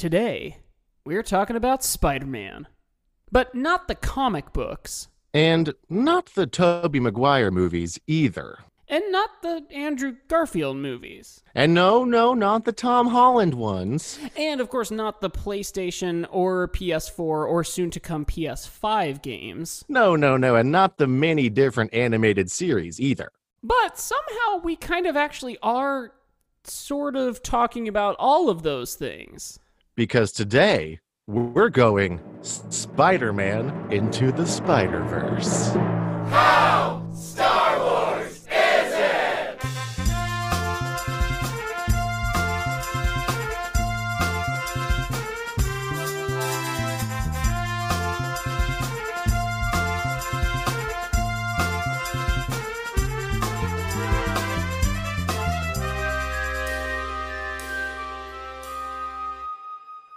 Today, we're talking about Spider Man. But not the comic books, And not the Tobey Maguire movies either. and not the Andrew Garfield movies. And no, no, not the Tom Holland ones. And of course, not the PlayStation or PS4 or soon to come PS5 games. No, no, no, and not the many different animated series either. But somehow we kind of actually are sort of talking about all of those things. Because today, we're going Spider Man into the Spider Verse.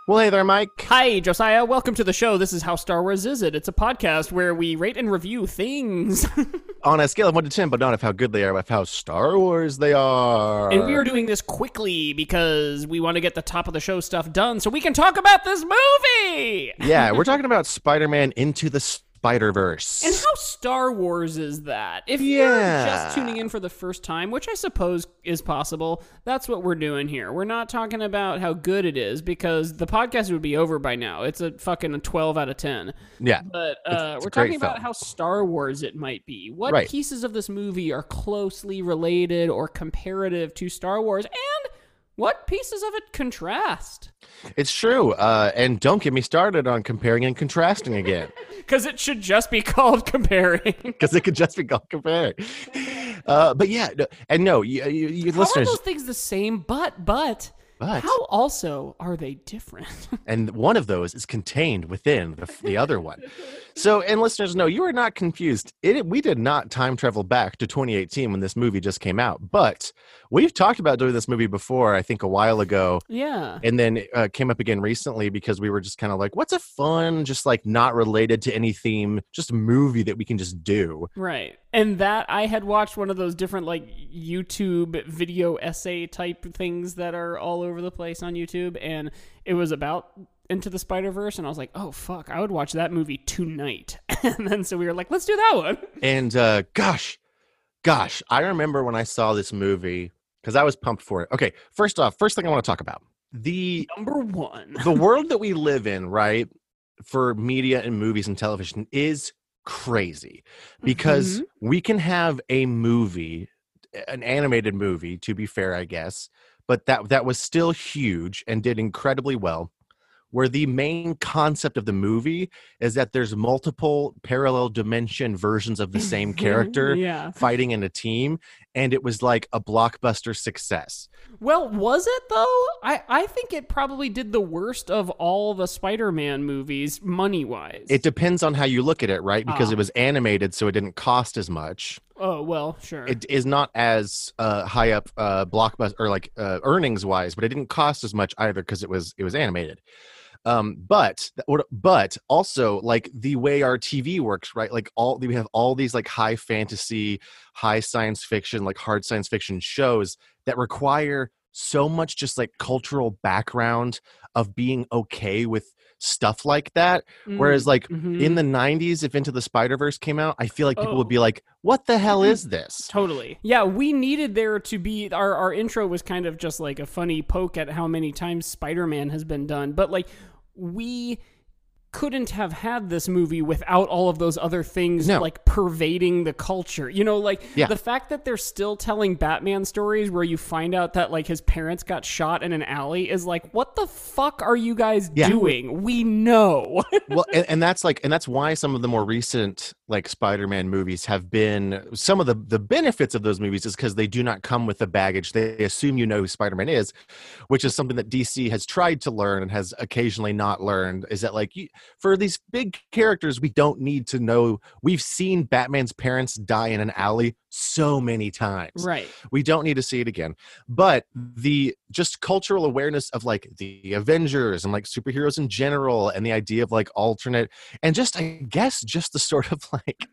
Well, hey there, Mike. Hi, Josiah. Welcome to the show. This is How Star Wars Is It? It's a podcast where we rate and review things. On a scale of 1 to 10, but not of how good they are, but of how Star Wars they are. and we are doing this quickly because we want to get the top of the show stuff done so we can talk about this movie. yeah, we're talking about Spider Man into the Spider Verse. And how Star Wars is that? If you're just tuning in for the first time, which I suppose is possible, that's what we're doing here. We're not talking about how good it is because the podcast would be over by now. It's a fucking 12 out of 10. Yeah. But uh, It's- it's we're talking about film. how Star Wars it might be. What Right. pieces of this movie are closely related or comparative to Star Wars, and what pieces of it contrast? It's true. Uh, and don't get me started on comparing and contrasting again, Because it should just be called comparing. because it could just be called comparing. Uh, but yeah, no- and no, you, you, you listeners, those things the same? But but but how also are they different? and one of those is contained within the, the other one. So, and listeners, no, you are not confused. It, we did not time travel back to 2018 when this movie just came out, but we've talked about doing this movie before. I think a while ago, yeah. and then uh, came up again recently because we were just kind of like, what's a fun, just like not related to any theme, just movie that we can just do. Right. And that I had watched one of those different like YouTube video essay type things that are all over the place on YouTube and it was about into the Spider-Verse and I was like, "Oh fuck, I would watch that movie tonight." and then so we were like, "Let's do that one." And uh, gosh, gosh, I remember when I saw this movie because I was pumped for it. Okay, first off, first thing I want to talk about the Number 1. the world that we live in, right, for media and movies and television is crazy because we can have a movie, an animated movie, to be fair, I guess, but that that was still huge and did incredibly well. Where the main concept of the movie is that there's multiple parallel dimension versions of the same mm-hmm. character yeah. fighting in a team, and it was like a blockbuster success. Well, was it though? I I think it probably did the worst of all the Spider-Man movies money-wise. It depends on how you look at it, right? Because Ah. it was animated, so it didn't cost as much. Oh, well, sure. It is not as uh, high up uh, blockbuster or like uh, earnings wise, but it didn't cost as much either because it was it was animated. Um, but but also like the way our TV works, right? Like all we have all these like high fantasy, high science fiction, like hard science fiction shows that require so much just like cultural background of being okay with stuff like that. Whereas like Mhm. in the 90s if into the spider verse came out i feel like people Oh. would be like what the hell is this Totally. Yeah, we needed there to be our our intro was kind of just like a funny poke at how many times Spider-Man has been done, but like we couldn't have had this movie without all of those other things No. like pervading the culture. You know, like Yeah. the fact that they're still telling Batman stories where you find out that like his parents got shot in an alley is like what the fuck are you guys Yeah. doing? We know. well and, and that's like and that's why some of the more recent like spider-man movies have been some of the the benefits of those movies is because they do not come with the baggage they assume you know who spider-man is which is something that dc has tried to learn and has occasionally not learned is that like you, for these big characters we don't need to know we've seen batman's parents die in an alley so many times. Right. We don't need to see it again. But the just cultural awareness of like the Avengers and like superheroes in general and the idea of like alternate and just I guess just the sort of like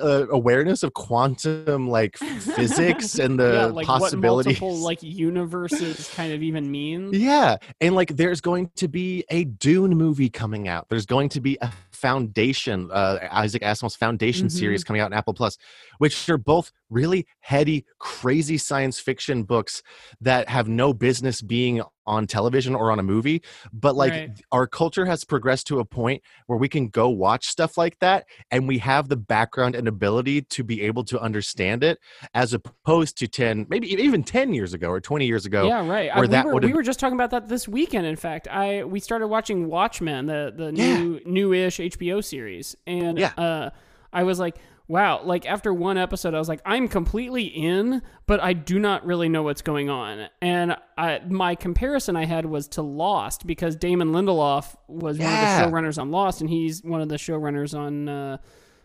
uh, awareness of quantum like physics and the yeah, like possibilities. what multiple like universes kind of even mean. Yeah, and like there's going to be a Dune movie coming out. There's going to be a Foundation, uh, Isaac Asimov's Foundation Mm-hmm. series coming out in Apple Plus, which are both really heady, crazy science fiction books that have no business being on television or on a movie. But like Right. our culture has progressed to a point where we can go watch stuff like that, and we have the background and ability to be able to understand it, as opposed to ten, maybe even ten years ago or twenty years ago. Yeah, right. I, where we, that were, would've- we were just talking about that this weekend. In fact, I we started watching Watchmen, the the Yeah. new newish HBO series, and Yeah. uh, I was like, wow. Like after one episode, I was like, I'm completely in, but I do not really know what's going on. And I, my comparison I had was to Lost because Damon Lindelof was Yeah. one of the showrunners on Lost, and he's one of the showrunners on uh,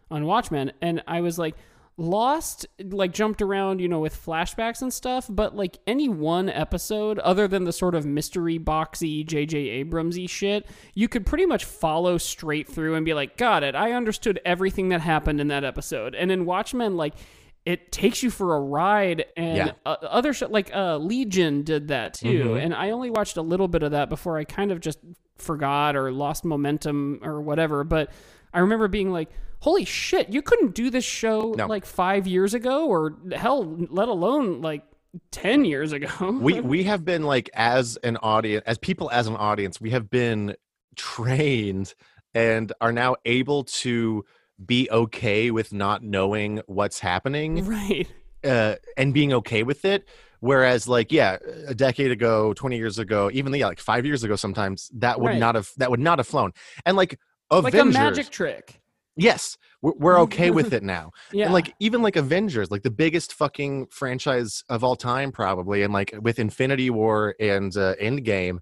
on Watchmen. And I was like. Lost like jumped around, you know, with flashbacks and stuff, but like any one episode, other than the sort of mystery boxy J.J. Abramsy shit, you could pretty much follow straight through and be like, "Got it. I understood everything that happened in that episode." And in Watchmen, like it takes you for a ride, and Yeah. uh, other sh- like uh, Legion did that too. Mhm. And I only watched a little bit of that before I kind of just forgot or lost momentum or whatever. But I remember being like, holy shit, you couldn't do this show No. like five years ago or hell, let alone like 10 years ago. we we have been like as an audience as people as an audience we have been trained and are now able to be okay with not knowing what's happening right. uh, and being okay with it whereas like yeah a decade ago 20 years ago even yeah, like 5 years ago sometimes that would Right. not have that would not have flown and like Like a magic trick. Yes we're, we're okay with it now Yeah. and like even like Avengers, like the biggest fucking franchise of all time, probably, and like with Infinity War and uh, Endgame,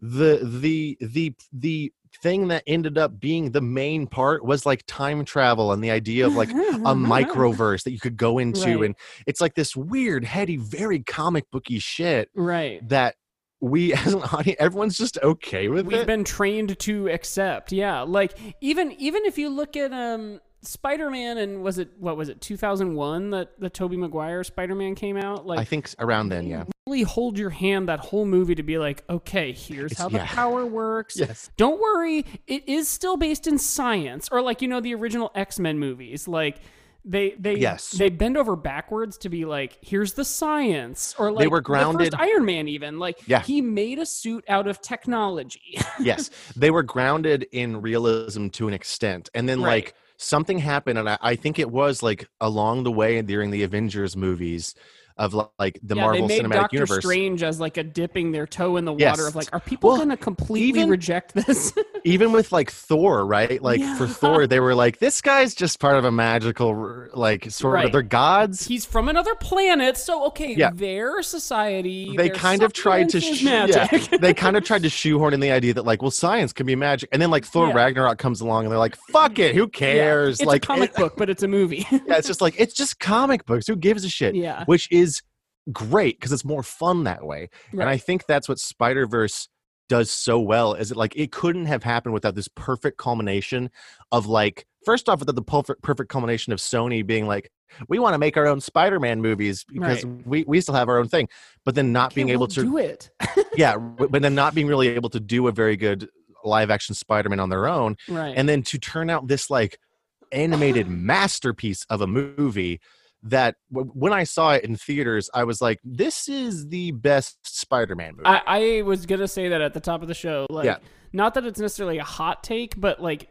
the the the the thing that ended up being the main part was like time travel and the idea of like a microverse that you could go into, Right. and it's like this weird, heady, very comic booky shit Right. that we as an audience, everyone's just okay with it. We've it. been trained to accept. Yeah. Like even even if you look at um Spider-Man and was it what was it 2001 that the Tobey Maguire Spider-Man came out like I think around then, yeah. really hold your hand that whole movie to be like, okay, here's It's- how the yeah. power works. Yes. Don't worry, it is still based in science, or like you know the original X Men movies, like. They they Yes. they bend over backwards to be like here's the science or like they were the grounded- first Iron Man even like Yeah. he made a suit out of technology yes they were grounded in realism to an extent and then Right. like something happened and I, I think it was like along the way during the avengers movies of like the yeah, marvel cinematic Doctor universe Strange as like a dipping their toe in the Yes. water of like, are people Well, gonna completely even- reject this? even with like thor right like for thor they were like this guy's just part of a magical like sort Right. of they're gods He's from another planet, so okay, Yeah. their society. they their kind of tried to sh- yeah, they kind of tried to shoehorn in the idea that like well science can be magic and then like thor Yeah. ragnarok comes along and they're like fuck it who Yeah. cares It's like a comic it- book, but it's a movie. yeah, it's just like it's just comic books who gives a shit yeah. which is great because it's more fun that way. And I think that's what Spider Verse does so well. Is it like it couldn't have happened without this perfect culmination of like first off, without the perfect perfect culmination of Sony being like, we want to make our own Spider Man movies because we we still have our own thing, but then not being able to do it. yeah, but then not being really able to do a very good live action Spider Man on their own right. and then to turn out this like animated masterpiece of a movie that w- when I saw it in theaters, I was like, "This is the best Spider-Man movie." I, I was gonna say that at the top of the show. Like, Yeah. not that it's necessarily a hot take, but like,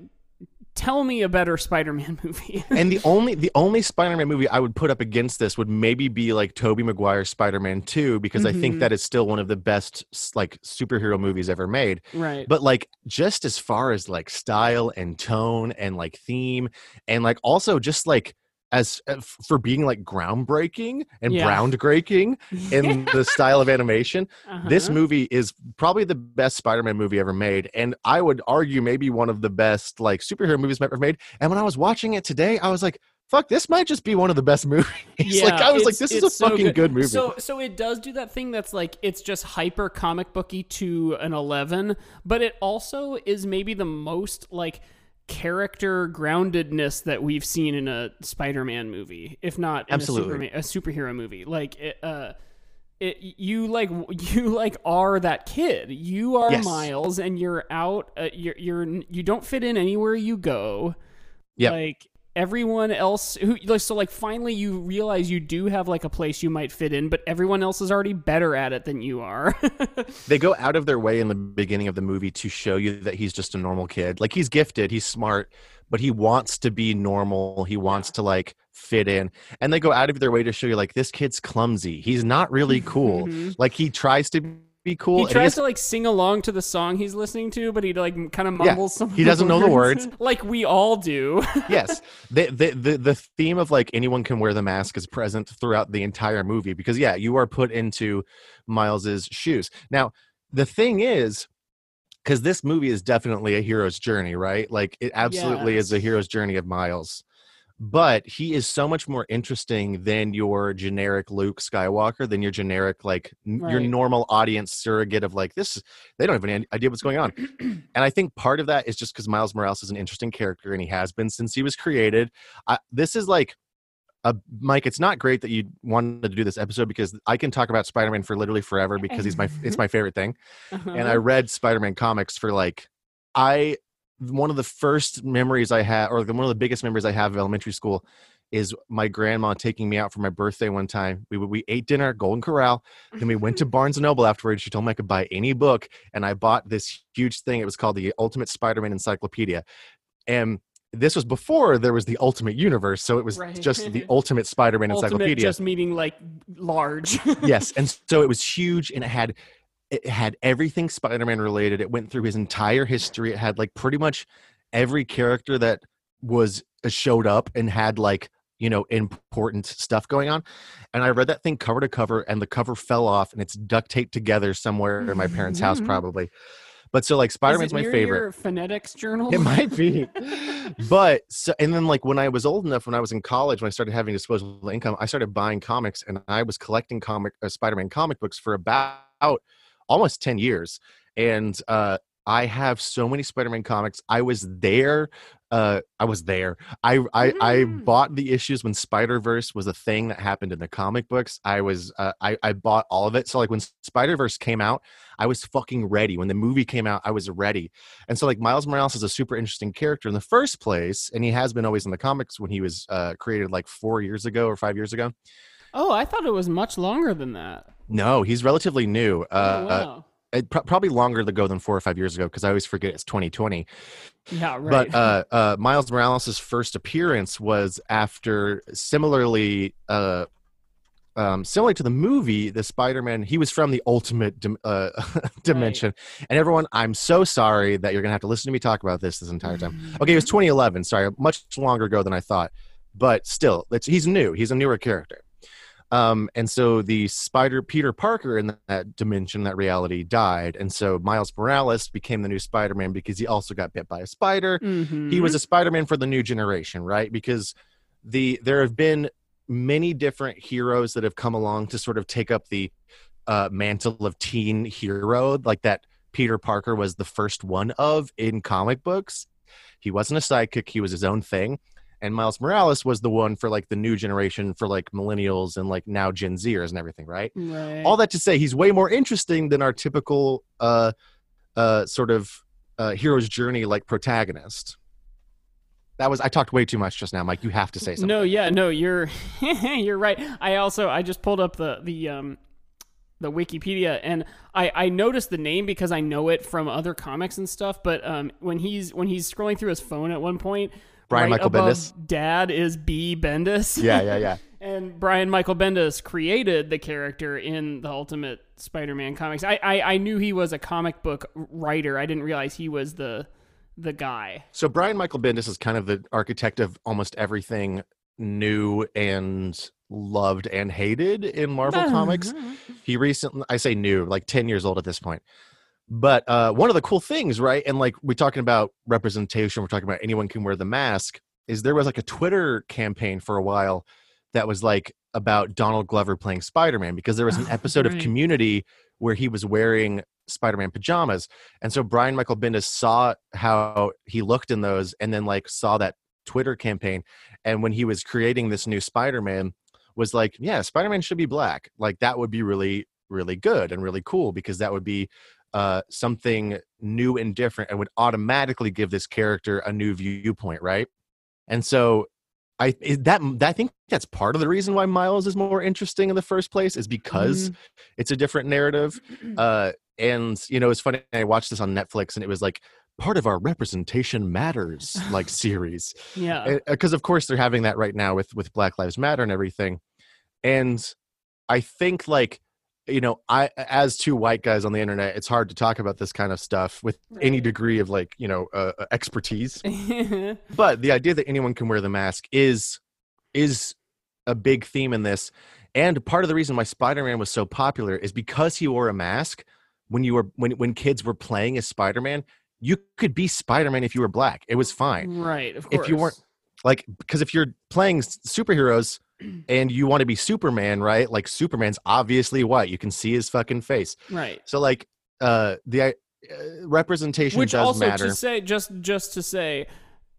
tell me a better Spider-Man movie. and the only the only Spider-Man movie I would put up against this would maybe be like Tobey Maguire's Spider-Man 2 because I think Mhm. that is still one of the best like superhero movies ever made. right. But like just as far as like style and tone and like theme and like also just like as uh, for being like groundbreaking and Yeah. groundbreaking in the style of animation this Uh-huh. movie is probably the best spider-man movie ever made and i would argue maybe one of the best like superhero movies ever made and when i was watching it today i was like fuck, this might just be one of the best movies. Yeah, like I was like, this is a so fucking good, movie. So so it does do that thing that's like it's just hyper comic booky to an 11, but it also is maybe the most like character groundedness that we've seen in a Spider-Man movie, if not in Absolutely. a, a superhero movie. Like it uh it, you like you like are that kid. You are Yes. Miles, and you're out. Uh, you're you're you don't fit in anywhere you go. Yep. Like everyone else who like so like finally you realize you do have like a place you might fit in, but everyone else is already better at it than you are. they go out of their way in the beginning of the movie to show you that he's just a normal kid. Like he's gifted, he's smart, but he wants to be normal. He wants to like fit in. And they go out of their way to show you like this kid's clumsy. He's not really cool. Mhm. like he tries to be cool. he tries to like sing along to the song he's listening to, but he like kind of Yeah, mumbles some. he doesn't know the words. like we all do. yes the, the the the theme of like anyone can wear the mask is present throughout the entire movie because yeah you are put into miles's shoes now the thing is because this movie is definitely a hero's journey right like it absolutely is a hero's journey of miles but he is so much more interesting than your generic luke skywalker than your generic like n- your normal audience surrogate of like this they don't have any idea what's going on and I think part of that is just because Miles Morales is an interesting character and he has been since he was created. I, this is like, a, Mike, it's not great that you wanted to do this episode because I can talk about Spider Man for literally forever because he's my it's my favorite thing. And I uh-huh. read Spider Man comics for like, I one of the first memories I had, or one of the biggest memories I have of elementary school, is my grandma taking me out for my birthday one time. We we ate dinner at Golden Corral, then we went to Barnes and Noble afterwards. She told me I could buy any book, and I bought this huge thing. It was called the Ultimate Spider-Man Encyclopedia, and this was before there was the Ultimate Universe, so it was Right. just the Ultimate Spider-Man Ultimate Encyclopedia. just meaning like large. yes, and so it was huge, and it had it had everything Spider-Man related. It went through his entire history. It had like pretty much every character that was uh, showed up and had like you know important stuff going on and i read that thing cover to cover and the cover fell off and it's duct taped together somewhere in my parents house Mhm. probably but so like spider-man's my favorite Your phonetics journal. it might be but so and then like when i was old enough when i was in college when i started having disposable income i started buying comics and i was collecting comic uh, spider-man comic books for about almost 10 years and uh i have so many spider-man comics i was there uh i was there i i, I Mm. bought the issues when spider-verse was a thing that happened in the comic books i was uh, i i bought all of it so like when spider-verse came out i was fucking ready when the movie came out i was ready and so like Miles Morales is a super interesting character in the first place, and he has been always in the comics when he was uh, created like four years ago or five years ago. Oh, I thought it was much longer than that. No, he's relatively new. Uh, oh, uh, wow. it pro- probably longer ago than four or five years ago because I always forget it's 2020. yeah, right. But uh, uh, Miles Morales' first appearance was after similarly. Uh, um, similar to the movie, the Spider-Man, he was from the ultimate dim- uh, dimension. And everyone, I'm so sorry that you're gonna have to listen to me talk about this this entire time. Okay, it was 2011. Sorry, much longer ago than I thought, but still, it's, he's new. He's a newer character. Um, and so the Spider Peter Parker in that dimension, that reality, died, and so Miles Morales became the new Spider-Man because he also got bit by a spider. Mhm. He was a Spider-Man for the new generation, right? Because the there have been many different heroes that have come along to sort of take up the uh, mantle of teen hero, like that Peter Parker was the first one of in comic books. He wasn't a sidekick; he was his own thing. And Miles Morales was the one for like the new generation, for like millennials and like now Gen Zers and everything, right? right. All that to say, he's way more interesting than our typical uh, uh, sort of uh, hero's journey like protagonist. That was I talked way too much just now, Mike. You have to say something. No, yeah, no, you're you're right. I also I just pulled up the the um the Wikipedia and I I noticed the name because I know it from other comics and stuff. But um when he's when he's scrolling through his phone at one point, Brian right Michael Bendis? Dad is B Bendis. Yeah, yeah, yeah. And Brian Michael Bendis created the character in the Ultimate Spider-Man comics. I, I I knew he was a comic book writer. I didn't realize he was the the guy. So Brian Michael Bendis is kind of the architect of almost everything new and loved and hated in Marvel Comics. He recently, I say new, like 10 years old at this point. But uh, one of the cool things, right? And like we're talking about representation, we're talking about anyone can wear the mask. is there was like a Twitter campaign for a while that was like about Donald Glover playing Spider-Man because there was an Oh, episode of. Community where he was wearing Spider-Man pajamas. And so Brian Michael Bendis saw how he looked in those and then like saw that Twitter campaign and when he was creating this new Spider-Man was like, yeah, Spider-Man should be black. Like that would be really really good and really cool because that would be uh something new and different and would automatically give this character a new viewpoint, right? And so I is that I think that's part of the reason why Miles is more interesting in the first place is because it's a different narrative. Uh, and you know, it's funny. I watched this on Netflix, and it was like part of our representation matters like series yeah. because of course they're having that right now with with Black Lives Matter and everything. And I think like you know, I as two white guys on the internet, it's hard to talk about this kind of stuff with any degree of like you know uh, uh, expertise but the idea that anyone can wear the mask is is a big theme in this and part of the reason why spider-man was so popular is because he wore a mask when you were when when kids were playing as spider-man you could be spider-man if you were black it was fine right. Of course. if you weren't like because if you're playing superheroes and you want to be superman right like superman's obviously white you can see his fucking face right. so like uh the uh, representation Which does also matter to say, just just to say,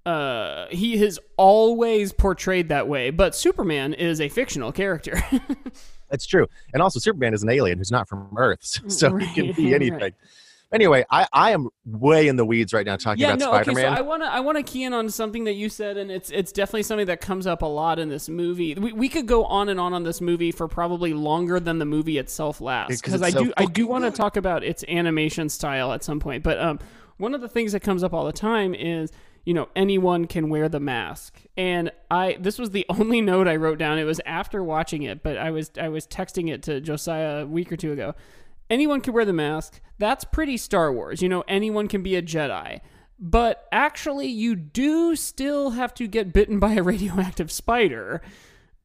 uh, he has always portrayed that way. But Superman is a fictional character. That's true. And also, Superman is an alien who's not from Earth, so he can Right, be right. Anyway, I, I am way in the weeds right now talking yeah, about no, Spider okay. Man. So I wanna I wanna key in on something that you said, and it's it's definitely something that comes up a lot in this movie. We, we could go on and on on this movie for probably longer than the movie itself lasts because I so do I do want to talk about its animation style at some point. But um, one of the things that comes up all the time is you know anyone can wear the mask and i this was the only note i wrote down it was after watching it but i was i was texting it to josiah a week or two ago anyone can wear the mask that's pretty star wars you know anyone can be a jedi but actually you do still have to get bitten by a radioactive spider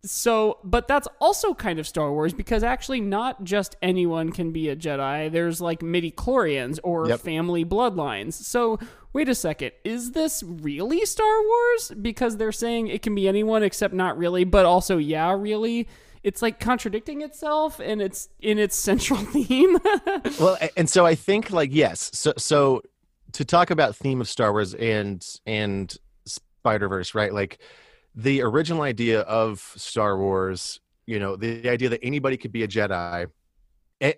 so, but that's also kind of Star Wars because actually not just anyone can be a Jedi. There's like midi-chlorians or Yep. family bloodlines. So, wait a second. Is this really Star Wars? Because they're saying it can be anyone except not really, but also yeah, really. It's like contradicting itself and it's in its central theme. well, and so I think like yes. So so to talk about theme of Star Wars and and Spider Verse, right? Like the original idea of Star Wars, you know, the idea that anybody could be a Jedi.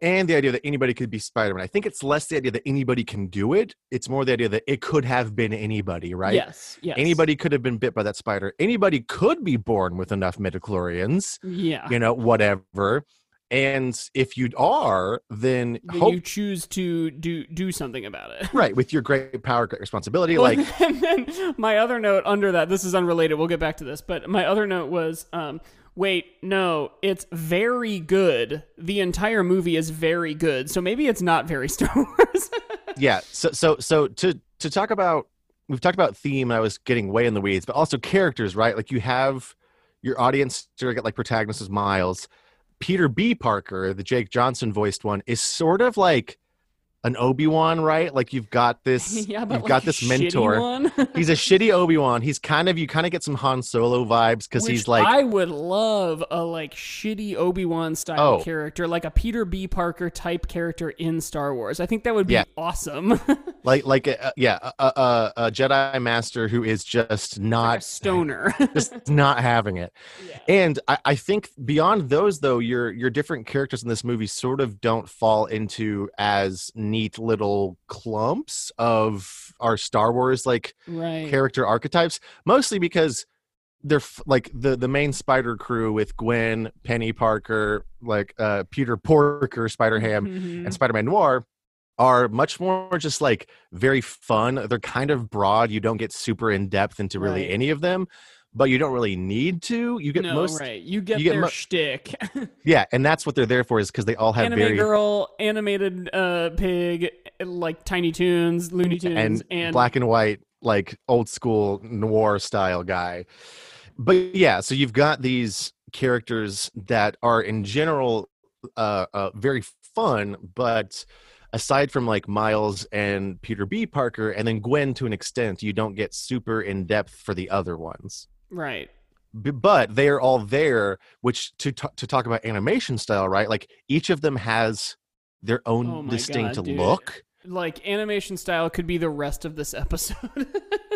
And the idea that anybody could be Spider-Man. I think it's less the idea that anybody can do it. It's more the idea that it could have been anybody, right? Yes. Yes. Anybody could have been bit by that spider. Anybody could be born with enough midichlorians, Yeah. you know, whatever. And if you are, then That hope you choose to do do something about it. right with your great power, great responsibility. Well, like and then my other note under that, this is unrelated. We'll get back to this, but my other note was, um, wait, no, it's very good. The entire movie is very good, so maybe it's not very Star Wars. yeah. So so so to to talk about we've talked about theme. I was getting way in the weeds, but also characters, right? Like you have your audience get like protagonist is Miles. Peter B. Parker, the Jake Johnson voiced one, is sort of like an Obi Wan, right? Like you've got this, yeah, you've like got this mentor. He's a shitty Obi Wan. He's kind of you kind of get some Han Solo vibes because he's like I would love a like shitty Obi Wan style Oh. character, like a Peter B. Parker type character in Star Wars. I think that would be Yeah. awesome. like like a, yeah a, a, a Jedi master who is just Like not a stoner. just not having it. Yeah. And I, I think beyond those though, your your different characters in this movie sort of don't fall into as neat little clumps of our Star Wars like right. character archetypes, mostly because they're f- like the the main Spider crew with Gwen, Penny Parker, like uh Peter Porker, Spider Ham, Mhm. and Spider-Man Noir are much more just like very fun. They're kind of broad. You don't get super in depth into really Right. any of them, but you don't really need to. You get no, most right. You get you get their mo- shtick. Yeah, and that's what they're there for is because they all have Anime very girl, animated uh, pig, like Tiny Toons, Looney Tunes, and, and, black and white, like old school noir style guy. But yeah, so you've got these characters that are in general uh, uh very fun, but aside from like Miles and Peter B. Parker, and then Gwen to an extent, you don't get super in depth for the other ones. Right. But they are all there, which to t- to talk about animation style, right? Like each of them has their own Oh distinct God, look. Like animation style could be the rest of this episode.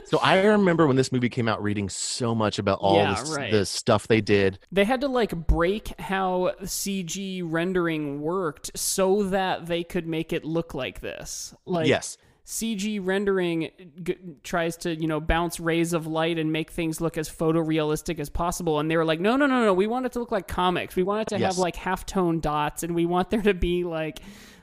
So I remember when this movie came out, reading so much about all Yeah, this, right. the stuff they did. they had to like break how CG rendering worked so that they could make it look like this. Like yes, CG rendering g- tries to, you know, bounce rays of light and make things look as photorealistic as possible. And they were like, no, no, no, no. We want it to look like comics. We want it to Yes. have like halftone dots, and we want there to be like,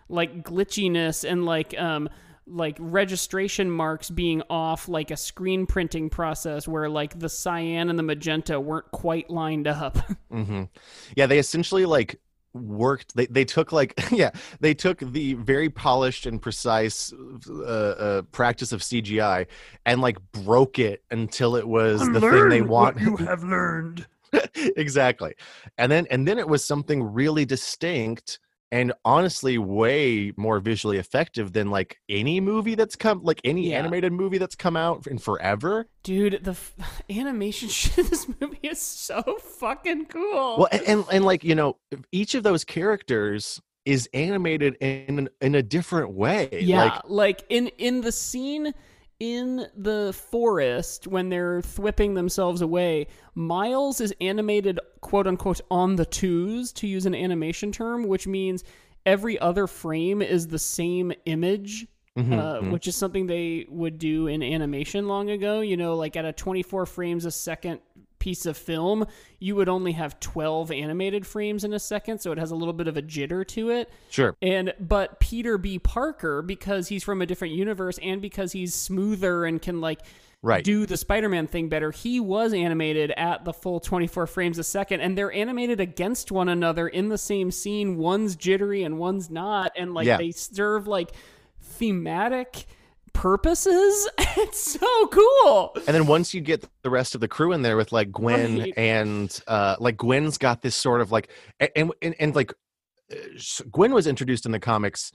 like glitchiness and like, um, like registration marks being off, like a screen printing process where like the cyan and the magenta weren't quite lined up. hmm yeah. They essentially like worked. They they took like yeah, they took the very polished and precise uh, uh, practice of CGI and like broke it until it was the thing they want. You have learned. exactly and then and then it was something really distinct and honestly way more visually effective than like any movie that's come like any Yeah. animated movie that's come out in forever Dude, the f- animation shit in this movie is so fucking cool. well and, and and like you know each of those characters is animated in in a different way yeah, like like, in in the scene in the forest when they're thwipping themselves away, Miles is animated quote unquote on the twos to use an animation term, which means every other frame is the same image. mhm, Uh, mhm. which is something they would do in animation long ago. You know, like at a 24 frames a second piece of film, you would only have 12 animated frames in a second, so it has a little bit of a jitter to it. sure And but Peter B. Parker, because he's from a different universe and because he's smoother and can like right do the Spider-Man thing better, he was animated at the full 24 frames a second, and they're animated against one another in the same scene. One's jittery and one's not, and like Yeah. they serve like thematic purposes. it's so cool. and then once you get the rest of the crew in there with like Gwen Right. and uh like Gwen's got this sort of like and and, and like uh, Gwen was introduced in the comics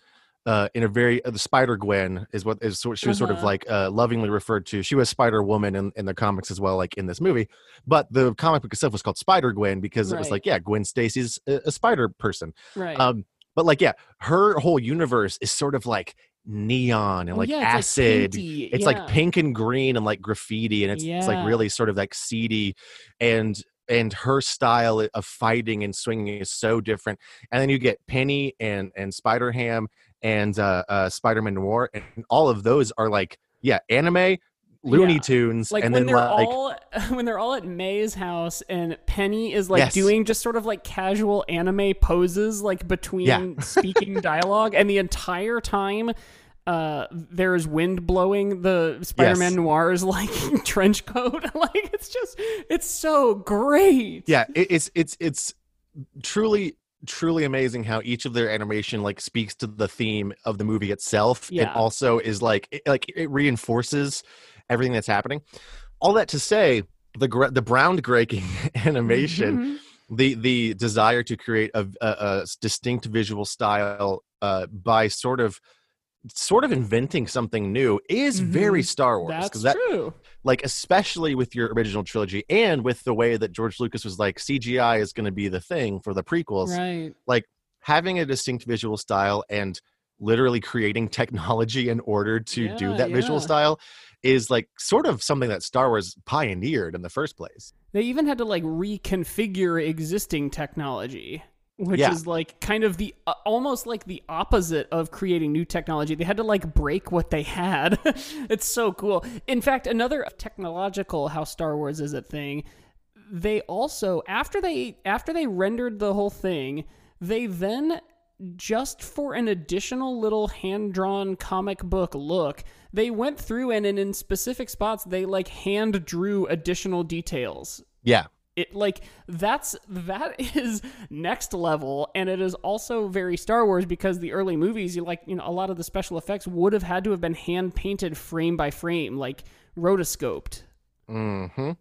uh in a very uh, the Spider Gwen is what is sort she was sort of Uh-huh. like uh lovingly referred to she was Spider Woman in, in the comics as well like in this movie but the comic book itself was called Spider Gwen because it was like yeah Gwen Stacy's a, a spider person Right. um but like yeah her whole universe is sort of like neon and Oh, like yeah, acid. It's, like, it's Yeah. like pink and green and like graffiti and it's, it's like really sort of like seedy and and her style of fighting and swinging is so different. And then you get penny and and spider ham and uh, uh spider-man noir and all of those are like yeah anime looney Yeah. tunes like and when then they're like all when they're all at May's house and Penny is like Yes. doing just sort of like casual anime poses like between Yeah. speaking dialogue and the entire time uh there's wind blowing the Spider-Man Yes. Noir's like trench coat like it's just it's so great yeah it, it's it's it's truly truly amazing how each of their animation like speaks to the theme of the movie itself and Yeah. also is like it, like it reinforces everything that's happening. All that to say the the groundbreaking animation Mhm. the the desire to create a, a, a distinct visual style uh, by sort of sort of inventing something new is very Mhm. Star Wars that's that true. like especially with your original trilogy and with the way that George Lucas was like CGI is going to be the thing for the prequels. Right. Like having a distinct visual style and literally creating technology in order to do Yeah, that visual style is like sort of something that Star Wars pioneered in the first place. They even had to like reconfigure existing technology, which Yeah. is like kind of the uh, almost like the opposite of creating new technology. They had to like break what they had. it's so cool. In fact, another technological how Star Wars is a thing. They also after they after they rendered the whole thing, they then just for an additional little hand drawn comic book look, they went through and, and in specific spots they like hand drew additional details. Yeah. It like that's that is next level and it is also very Star Wars because the early movies you like you know a lot of the special effects would have had to have been hand painted frame by frame like rotoscoped. hmm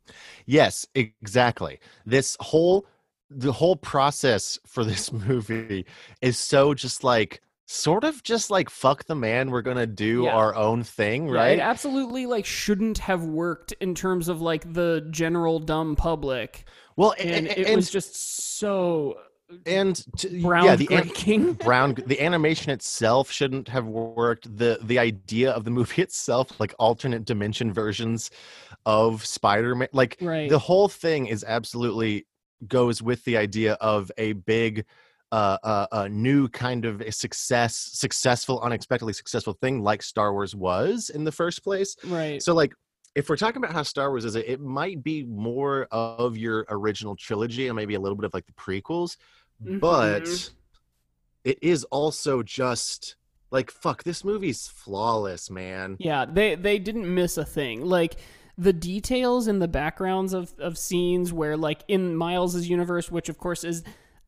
Yes, exactly. This whole the whole process for this movie is so just like sort of just like fuck the man we're gonna do Yeah. our own thing Yeah, right it absolutely like shouldn't have worked in terms of like the general dumb public, well and and it and, was just so and to, yeah the an- brown the animation itself shouldn't have worked the the idea of the movie itself like alternate dimension versions of spider-man like right. the whole thing is absolutely goes with the idea of a big uh, a new kind of a success successful unexpectedly successful thing like star wars was in the first place right. so like if we're talking about how star wars is it, it might be more of your original trilogy and maybe a little bit of like the prequels but Mhm. it is also just like fuck this movie's flawless man Yeah, they they didn't miss a thing. Like the details in the backgrounds of of scenes where like in Miles's universe, which of course is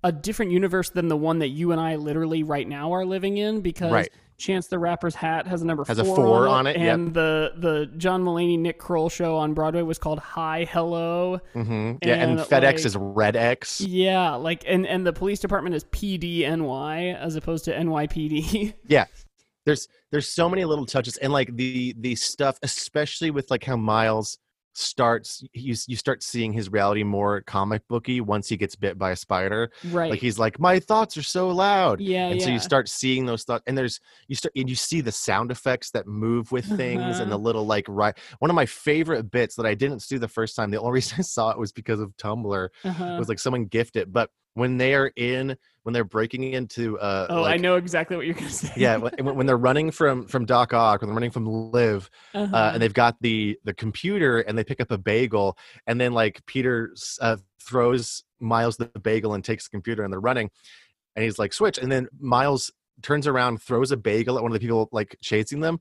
a different universe than the one that you and I literally right now are living in because Right. Chance the Rapper's hat has a number Has a four, four on on it, it, yep. and the the John Mulaney Nick Kroll show on Broadway was called Hi Hello. hmm yeah and, And, fedex like- is red x Yeah, like and and the police department is PDNY as opposed to NYPD. yeah there's there's so many little touches and like the the stuff especially with like how miles starts you you start seeing his reality more comic booky once he gets bit by a spider right. like he's like my thoughts are so loud yeah, and yeah. so you start seeing those thoughts and there's you start and you see the sound effects that move with things and the Uh-huh. little like right one of my favorite bits that i didn't see the first time the only reason i saw it was because of tumblr uh-huh. it was like someone gifted but when they are in when they're breaking into uh Oh, like, I know exactly what you're gonna say. yeah when, when they're running from from doc ock when they're running from Liv Uh-huh. uh, and they've got the the computer and they pick up a bagel and then like peter uh, throws miles the bagel and takes the computer and they're running and he's like switch and then miles turns around throws a bagel at one of the people like chasing them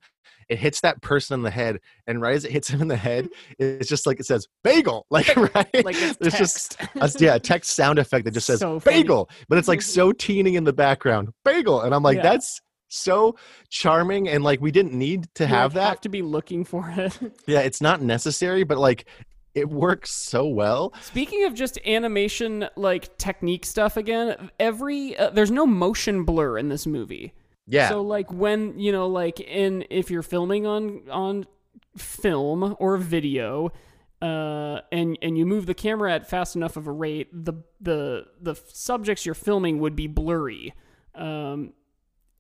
it hits that person in the head and right as it hits him in the head it's just like it says bagel! Like right? Like it's just a, yeah a text sound effect that just says So bagel! But it's like so teeny in the background bagel! And i'm like Yeah. that's so charming and like we didn't need to You, have that. Have to be looking for it. yeah, it's not necessary, but like it works so well. Speaking of just animation, like technique stuff again, every uh, there's no motion blur in this movie. Yeah. So like when you know, like in if you're filming on on film or video, uh, and and you move the camera at fast enough of a rate, the the the subjects you're filming would be blurry, um,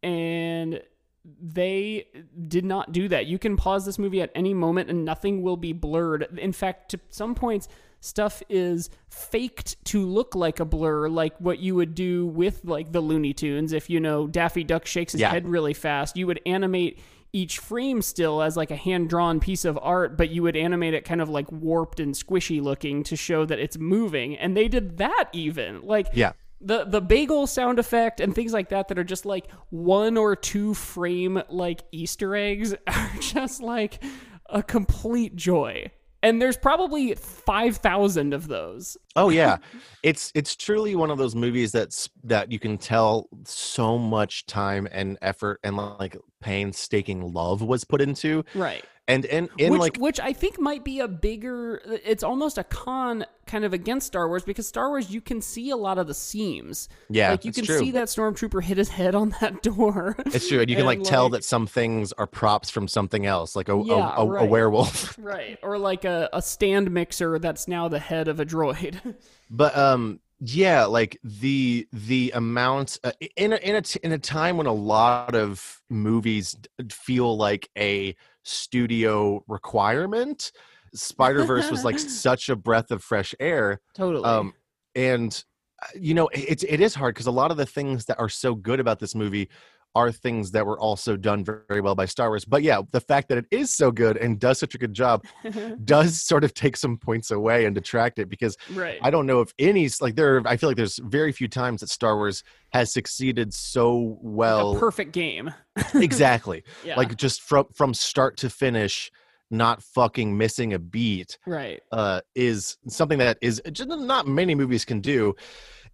and they did not do that. You can pause this movie at any moment and nothing will be blurred. In fact, to some points, stuff is faked to look like a blur, like what you would do with like the Looney Tunes. If you know Daffy Duck shakes his Yeah. head really fast, you would animate each frame still as like a hand drawn piece of art, but you would animate it kind of like warped and squishy looking to show that it's moving. And they did that even. Like yeah. The the bagel sound effect and things like that that are just like one or two frame like Easter eggs are just like a complete joy. And there's probably five thousand of those. Oh yeah. it's it's truly one of those movies that's that you can tell so much time and effort and like painstaking love was put into. Right. And and in which, like which I think might be a bigger. It's almost a con kind of against Star Wars because Star Wars you can see a lot of the seams. yeah, like you can true. see that stormtrooper hit his head on that door. It's true, and you can like, And, tell that some things are props from something else, like a a- Yeah, a, a right. werewolf. right. Or like a, a stand mixer that's now the head of a droid. but um yeah like the the amount uh, in a, in a t- in a time when a lot of movies feel like a studio requirement spider verse was like such a breath of fresh air totally. um and uh, you know it, it is hard because a lot of the things that are so good about this movie are things that were also done very, well by Star Wars. But yeah, the fact that it is so good and does such a good job does sort of take some points away and detract it because right. I don't know if any like there. are- I feel like there's very few times that Star Wars has succeeded so well. perfect game. exactly, Yeah. like just from from start to finish, not fucking missing a beat. right. Uh, is something that is just not many movies can do,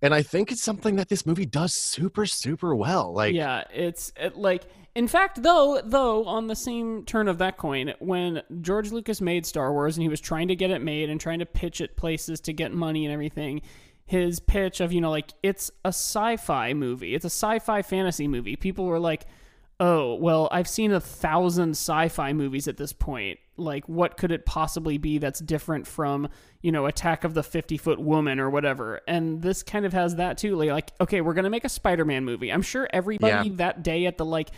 and I think it's something that this movie does super super well. Like yeah, it's it, like in fact though though on the same turn of that coin when George Lucas made Star Wars and he was trying to get it made and trying to pitch it places to get money and everything his pitch of, you know, like it's a sci-fi movie. It's a sci-fi fantasy movie. People were like, "Oh, well, I've seen a thousand sci-fi movies at this point. Like what could it possibly be that's different from, you know, Attack of the 50-foot woman or whatever?" And this kind of has that too. Like, okay, we're going to make a Spider-Man movie. I'm sure everybody Yeah. that day at the like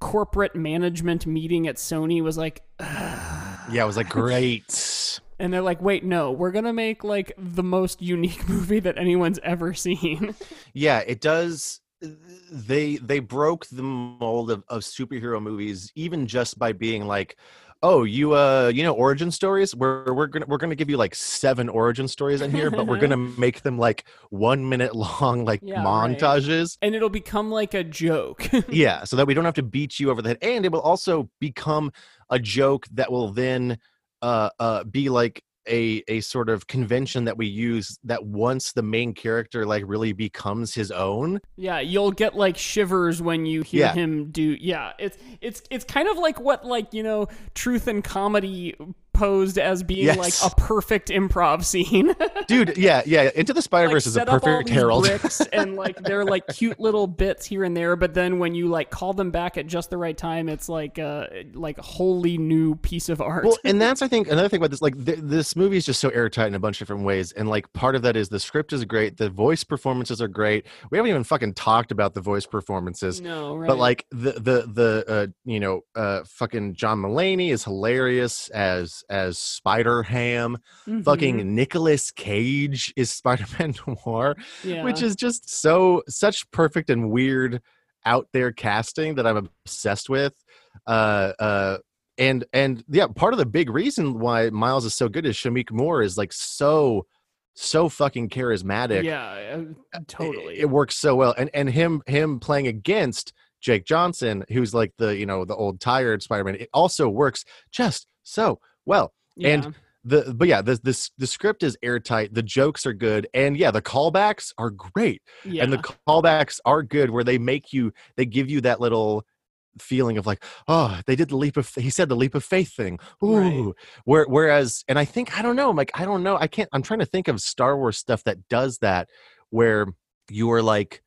corporate management meeting at Sony was like, Yeah, it was like great. and they're like, wait, no, we're gonna make like the most unique movie that anyone's ever seen. yeah, it does. They they broke the mold of, of superhero movies even just by being like, oh, you uh, you know, origin stories. We're we're gonna we're gonna give you like seven origin stories in here, but we're gonna make them like one minute long, like Yeah, right. montages. and it'll become like a joke. yeah so that we don't have to beat you over the head and it will also become a joke that will then uh uh be like a a sort of convention that we use that once the main character like really becomes his own yeah, you'll get like shivers when you hear Yeah. him do. Yeah, it's it's it's kind of like what like you know, truth and comedy posed as being Yes. like a perfect improv scene. dude yeah yeah into the spider like verse is a set up all perfect Harold bricks and like they're like cute little bits here and there but then when you like call them back at just the right time it's like uh like a wholly new piece of art. Well and that's i think another thing about this like th- this movie is just so airtight in a bunch of different ways and like part of that is the script is great the voice performances are great. We haven't even fucking talked about the voice performances no right. but like the the the uh you know uh fucking john mulaney is hilarious as as spider ham. Mhm. fucking Nicolas cage is spider-man noir yeah. which is just so such perfect and weird out there casting that i'm obsessed with. Uh uh and and yeah part of the big reason why miles is so good is shameik moore is like so so fucking charismatic. Yeah uh, totally. it, it works so well. And and him him playing against jake johnson who's like the you know the old tired spider-man it also works just so well yeah. and the but yeah the, the the script is airtight the jokes are good and yeah the callbacks are great yeah. and the callbacks are good where they make you they give you that little feeling of like oh they did the leap of he said the leap of faith thing ooh Right. where, whereas and i think i don't know like i don't know i can't i'm trying to think of star wars stuff that does that where you are like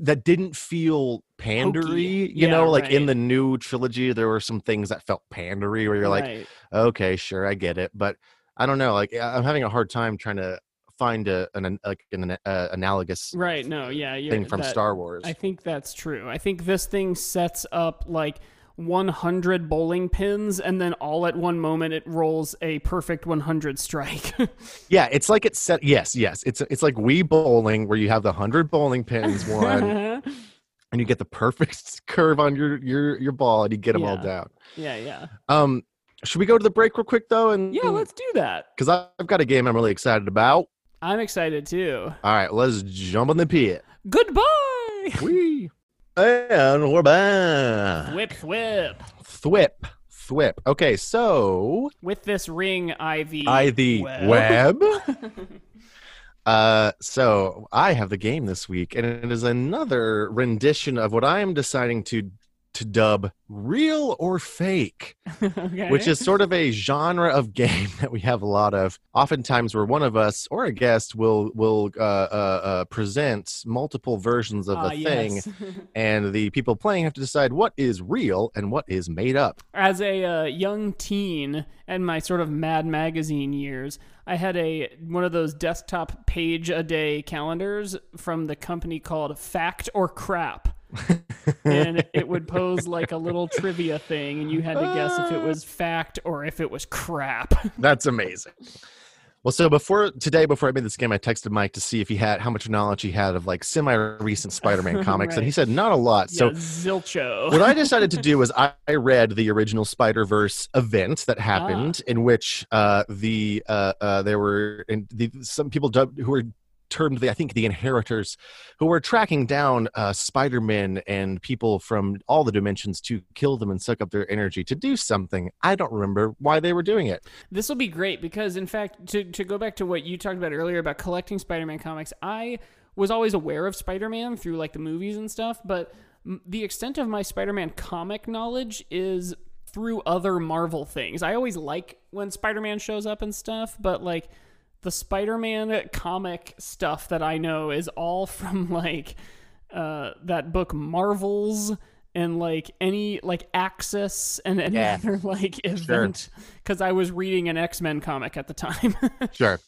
that didn't feel pandery you Yeah, know like in the new trilogy there were some things that felt pandery where you're like Right. okay sure i get it but i don't know like i'm having a hard time trying to find a an, an like an uh, analogous right no yeah thing from that- star wars. I think that's true i think this thing sets up like 100 bowling pins and then all at one moment it rolls a perfect 100 strike. Yeah it's like it's set yes yes. It's it's like we bowling where you have the 100 bowling pins one and you get the perfect curve on your your your ball and you get them all down. Yeah yeah. Um should we go to the break real quick though and yeah let's do that. because i've got a game i'm really excited about. I'm excited too. All right let's jump on the pit. Goodbye! Whee! And we're back whip whip thwip thwip okay so with this ring ivy I the web. web. uh, so I have the game this week, and it is another rendition of what I am deciding to to dub real or fake, okay. which is sort of a genre of game that we have a lot of. Oftentimes, where one of us or a guest will will uh, uh, uh, present multiple versions of Ah, a thing, and the people playing have to decide what is real and what is made up. as a uh, young teen in my sort of Mad Magazine years, I had a one of those desktop page a day calendars from the company called Fact or Crap. And it would pose like a little trivia thing and you had to guess if it was fact or if it was crap. That's amazing. Well, so before today, before I made this game, I texted Mike to see if he had how much knowledge he had of like semi-recent Spider-Man comics, and he said not a lot. So yeah, zilcho. what I decided to do was I I read the original Spider Verse event that happened, in which uh, the uh, uh, there were and the, some people dubbed, who were termed the I think the inheritors, who were tracking down uh, Spider Man and people from all the dimensions to kill them and suck up their energy to do something. I don't remember why they were doing it. This will be great because, in fact, to, to go back to what you talked about earlier about collecting Spider Man comics, I was always aware of Spider Man through like the movies and stuff, but the extent of my Spider Man comic knowledge is through other Marvel things. I always like when Spider Man shows up and stuff, but like the Spider-Man comic stuff that I know is all from like uh, that book Marvels and like any like Axis and any Yeah. other like event because I was reading an X-Men comic at the time. Sure.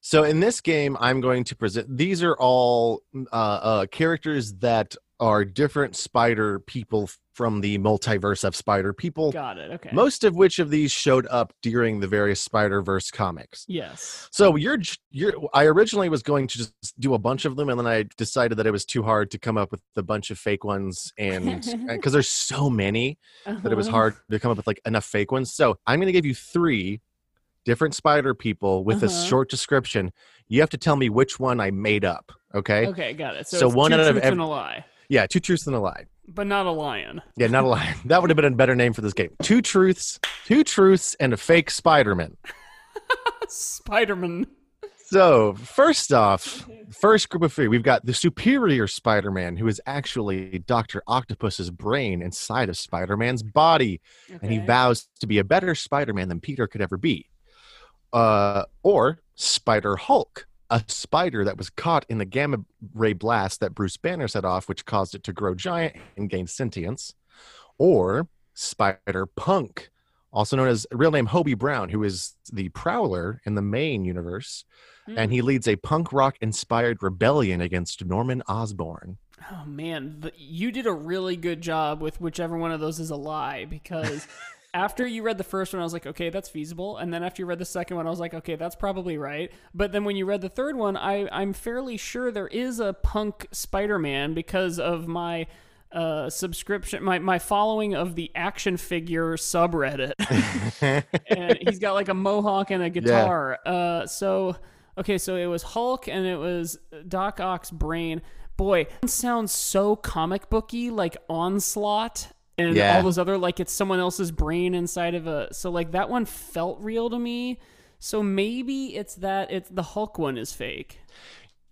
So in this game, I'm going to present. These are all uh, uh, characters that are different spider people from the multiverse of spider people. Got it. Okay. Most of which of these showed up during the various Spider Verse comics. yes. So you're you're. I originally was going to just do a bunch of them, and then I decided that it was too hard to come up with a bunch of fake ones, and because there's so many that it was Uh-huh. hard to come up with like enough fake ones. So I'm going to give you three different spider people with a Uh-huh. short description. You have to tell me which one I made up. Okay? Okay, got it. So, So one out of truths ev- and a lie, Yeah, two truths and a lie. but not a lion. Yeah, not a lion. that would have been a better name for this game. Two truths, two truths, and a fake Spider-Man. Spider-Man. So first off, first group of three, we've got the superior Spider-Man, who is actually Doctor Octopus's brain inside of Spider-Man's body. and he vows to be a better Spider-Man than Peter could ever be. Uh, or Spider Hulk, a spider that was caught in the gamma ray blast that Bruce Banner set off, which caused it to grow giant and gain sentience. Or Spider Punk, also known as real name Hobie Brown, who is the Prowler in the main universe, and he hmm. leads a punk rock inspired rebellion against Norman Osborn. Oh man, you did a really good job with whichever one of those is a lie because after you read the first one, I was like, okay, that's feasible, and then after you read the second one, I was like, okay, that's probably right. But then when you read the third one, I I'm fairly sure there is a punk Spider-Man because of my. Uh, subscription, my, my following of the action figure subreddit, and he's got like a mohawk and a guitar. Uh, so okay, so it was Hulk and it was Doc Ock's brain. Boy, sounds so comic booky, like Onslaught and Yeah. all those other like it's someone else's brain inside of a. So like that one felt real to me. So maybe it's that it's the Hulk one is fake.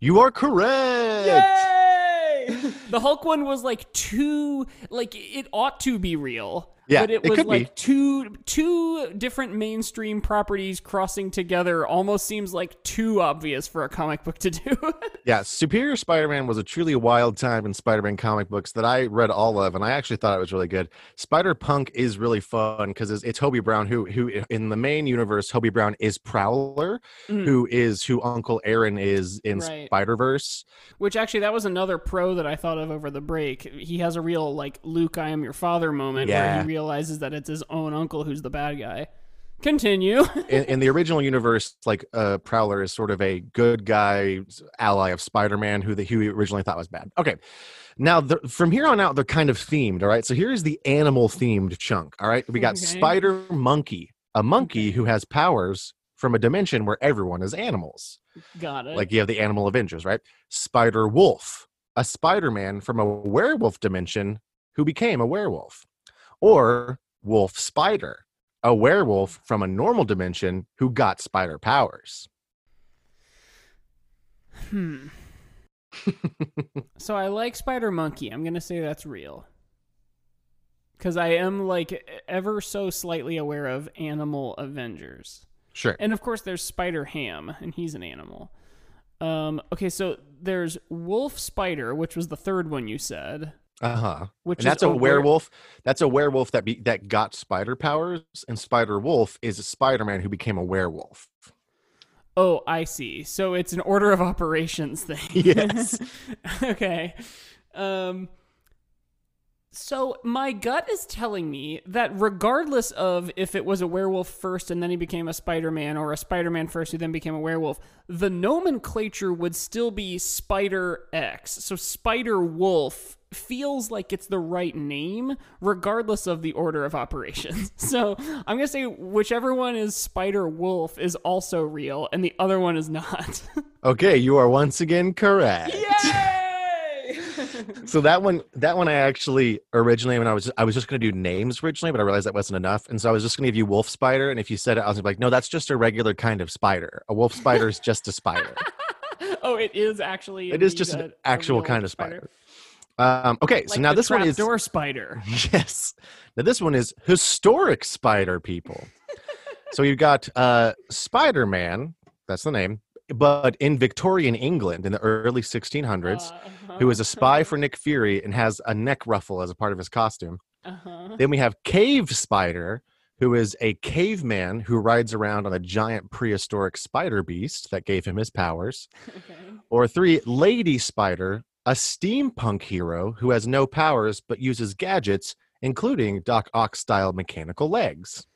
you are correct. Yay! the Hulk one was like too like it ought to be real. Yeah, but it it was could be. like two two different mainstream properties crossing together almost seems like too obvious for a comic book to do. Yeah, Superior Spider-Man was a truly wild time in Spider-Man comic books that I read all of, and I actually thought it was really good. Spider-Punk is really fun because it's, it's Hobie Brown, who who in the main universe, Hobie Brown is Prowler, Mm. who is who Uncle Aaron is in Right. Spider-Verse. Which actually that was another pro that I thought of over the break. He has a real like Luke I am your father moment where he realizes that it's his own uncle who's the bad guy. Continue. in, in the original universe, like uh, Prowler is sort of a good guy ally of Spider-Man, who the who he originally thought was bad. Okay, now the, from here on out, they're kind of themed. All right, so here's the animal themed chunk. All right, we got Okay. Spider Monkey, a monkey who has powers from a dimension where everyone is animals. Got it. Like you have the Animal Avengers, right? Spider Wolf, a Spider-Man from a werewolf dimension who became a werewolf, or Wolf Spider, a werewolf from a normal dimension who got spider powers. Hmm. so I like Spider Monkey. I'm gonna say that's real. Because I am like ever so slightly aware of Animal Avengers, Sure. and of course there's Spider Ham, and he's an animal. Um, okay, so there's Wolf Spider, which was the third one you said, Uh huh. which And that's a were- werewolf. That's a werewolf that be, that got spider powers, and Spider Wolf is a Spider-Man who became a werewolf. Oh, I see. So it's an order of operations thing. Yes. okay. Um so my gut is telling me that regardless of if it was a werewolf first and then he became a Spider-Man or a Spider-Man first who then became a werewolf, the nomenclature would still be Spider X. So Spider Wolf feels like it's the right name regardless of the order of operations. So I'm going to say whichever one is Spider Wolf is also real and the other one is not. Okay, you are once again correct. So that one, that one, I actually originally when I was I was just going to do names originally, but I realized that wasn't enough, and so I was just going to give you wolf spider. And if you said it, I was like, no, that's just a regular kind of spider. A wolf spider is just a spider. oh, it is actually. it is just an actual kind of spider. Um, okay, so now this one is trapdoor spider. yes. Now this one is historic spider people. so you've got uh, Spider Man, That's the name. But in Victorian England in the early 1600s, Uh, who is a spy for Nick Fury and has a neck ruffle as a part of his costume. Uh-huh. Then we have Cave Spider, who is a caveman who rides around on a giant prehistoric spider beast that gave him his powers. Okay. Or three, Lady Spider, a steampunk hero who has no powers but uses gadgets, including Doc Ock style mechanical legs.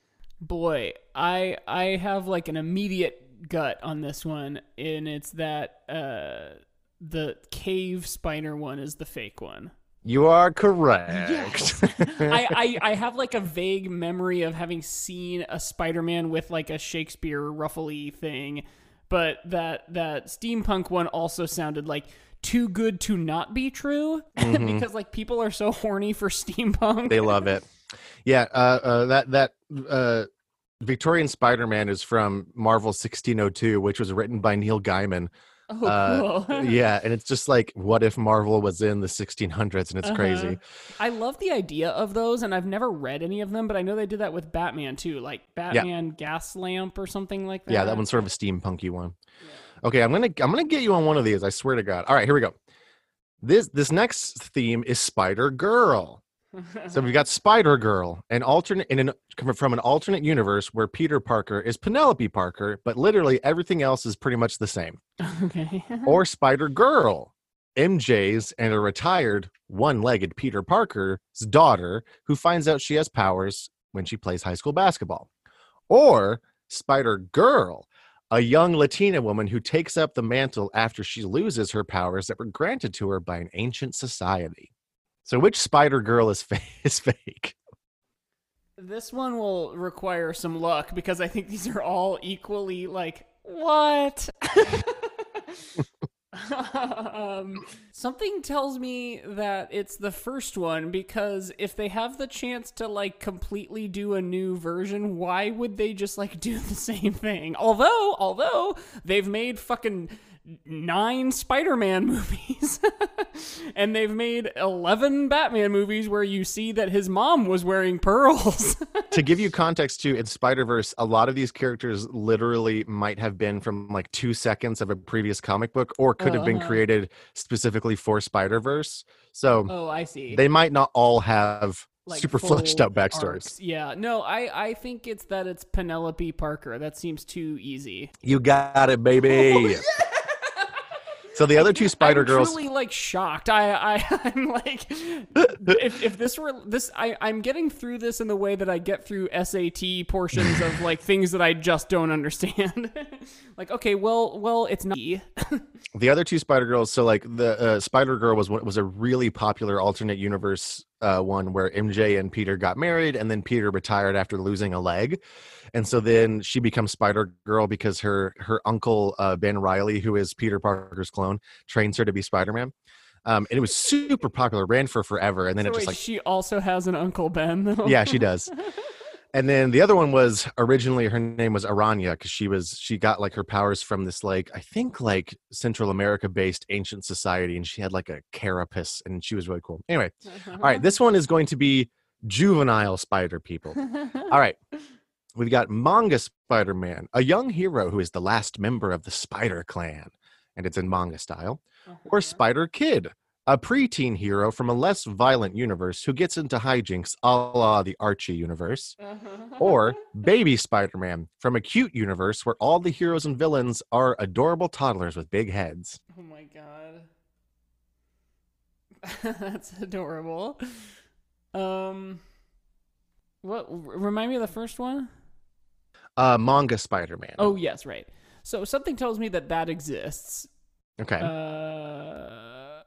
Boy, I I have like an immediate gut on this one, and it's that uh the cave spider one is the fake one. You are correct. I, I, I have like a vague memory of having seen a Spider-Man with like a Shakespeare ruffly thing, but that that steampunk one also sounded like too good to not be true because like people are so horny for steampunk. they love it. Yeah, uh, uh, that that uh, Victorian Spider-Man is from Marvel 1602, which was written by Neil Gaiman. oh, Uh, cool. yeah, and it's just like, what if Marvel was in the 1600s, and it's crazy. Uh-huh. I love the idea of those, and I've never read any of them, but I know they did that with Batman too, like Batman Gas Lamp or something like that. Yeah, that one's sort of a steampunky one. Okay, I'm gonna I'm gonna get you on one of these. I swear to God. All right, here we go. This this next theme is Spider Girl. So we've got Spider Girl, an alternate in an coming from an alternate universe where Peter Parker is Penelope Parker, but literally everything else is pretty much the same. okay. Or Spider Girl, MJ's and a retired one-legged Peter Parker's daughter who finds out she has powers when she plays high school basketball. Or Spider Girl, a young Latina woman who takes up the mantle after she loses her powers that were granted to her by an ancient society. So which Spider Girl is, fa- is fake? This one will require some luck because I think these are all equally like what. um, something tells me that it's the first one because if they have the chance to like completely do a new version, why would they just like do the same thing? Although, although they've made fucking nine Spider-Man movies and they've made 11 Batman movies where you see that his mom was wearing pearls. to give you context too in spider-verse a lot of these characters literally might have been from like two seconds of a previous comic book or could have been Uh-huh. created specifically for spider-verse so oh, I see. they might not all have Like, super fleshed out backstories arcs. Yeah, no, I I think it's that it's Penelope Parker. That seems too easy. you got it baby so the other two spider I'm girls truly like shocked. I I I'm like, if if this were this, I I'm getting through this in the way that I get through SAT portions of like things that I just don't understand. like, okay, well, well, it's not. the other two spider girls so like the uh, spider girl was was a really popular alternate universe uh, one where mj and peter got married and then peter retired after losing a leg and so then she becomes spider girl because her her uncle uh, ben reilly who is peter parker's clone trains her to be spider-man. Um, and it was super popular ran for forever and then So it just wait, like she also has an Uncle Ben. Yeah she does. And then the other one was originally her name was araña because she was she got like her powers from this like i think like central america based ancient society and she had like a carapace and she was really cool. Anyway all right this one is going to be juvenile spider people. All right we've got manga spider-man a young hero who is the last member of the spider clan and it's in manga style or spider kid a preteen hero from a less violent universe who gets into hijinks a la the Archie universe, or Baby Spider Man from a cute universe where all the heroes and villains are adorable toddlers with big heads. Oh my god. That's adorable. Um what remind me of the first one? Uh, manga Spider Man. Oh, yes, right. So something tells me that that exists. okay. Uh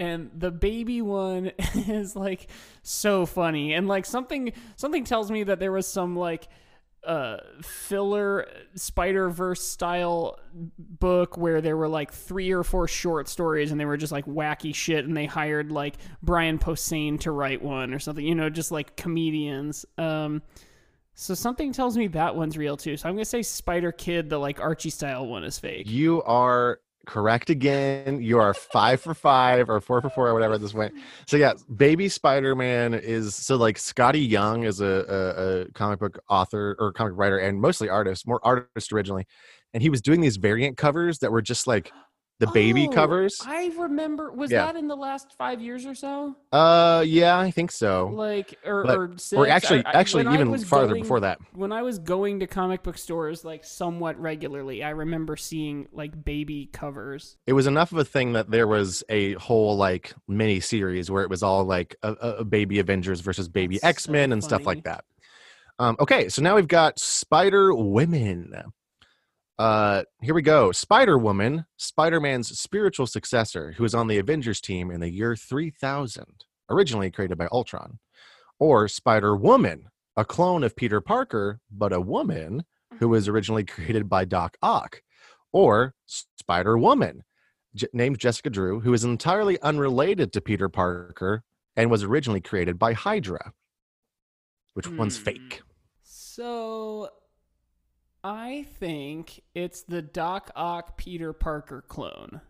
and the baby one is like so funny and like something something tells me that there was some like uh filler spider verse style book where there were like three or four short stories and they were just like wacky shit and they hired like Brian Posehn to write one or something you know just like comedians um so something tells me that one's real too so I'm gonna say Spider Kid the like Archie style one is fake you are correct again. You are five for five or four for four or whatever this went. So yeah, Baby Spider-Man is so like Skottie Young is a, a, a comic book author or comic writer and mostly artist, more artist originally, and he was doing these variant covers that were just like the baby Oh, covers. I remember. Was Yeah. that in the last five years or so? Uh, yeah, I think so. Like, or But- or, six? Or actually, I- actually, even farther going- before that. When I was going to comic book stores like somewhat regularly, I remember seeing like baby covers. It was enough of a thing that there was a whole like mini series where it was all like a, a baby Avengers versus baby X Men and stuff like that. Um, okay, so now we've got Spider Women. Uh, here we go. Spider Woman, Spider Man's spiritual successor, who is on the Avengers team in the year 3000, originally created by Ultron. Or Spider Woman, a clone of Peter Parker, but a woman who was originally created by Doc Ock. Or Spider Woman, J- named Jessica Drew, who is entirely unrelated to Peter Parker and was originally created by Hydra. Which one's Hmm. fake? So, I think it's the Doc Ock Peter Parker clone.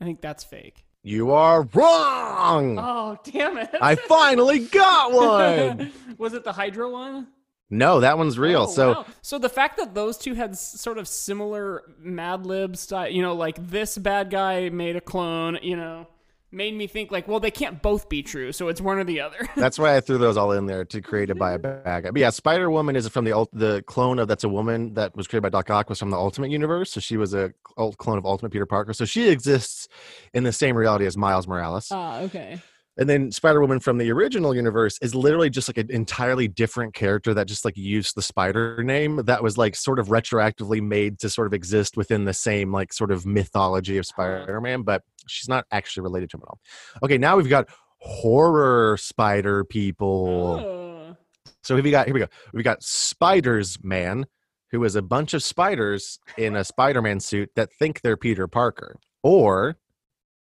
I think that's fake. You are wrong. Oh, damn it! I finally got one. was it the Hydra one? No, that one's real. Oh, so wow. so the fact that those two had sort of similar Mad Lib style, you know, like this bad guy made a clone, you know, made me think like, well, they can't both be true, so it's one or the other. that's why I threw those all in there to create it by a bad guy. But yeah, Spider Woman is from the the clone of that's a woman that was created by Doc Ock was from the Ultimate Universe. So she was a clone of Ultimate Peter Parker. So she exists in the same reality as Miles Morales. Ah, okay. And then Spider Woman from the original universe is literally just like an entirely different character that just like used the spider name that was like sort of retroactively made to sort of exist within the same like sort of mythology of Spider Man, but she's not actually related to him at all. Okay, now we've got horror spider people. Oh. So we got here we go. We got Spiders Man, who is a bunch of spiders in a Spider-Man suit that think they're Peter Parker, or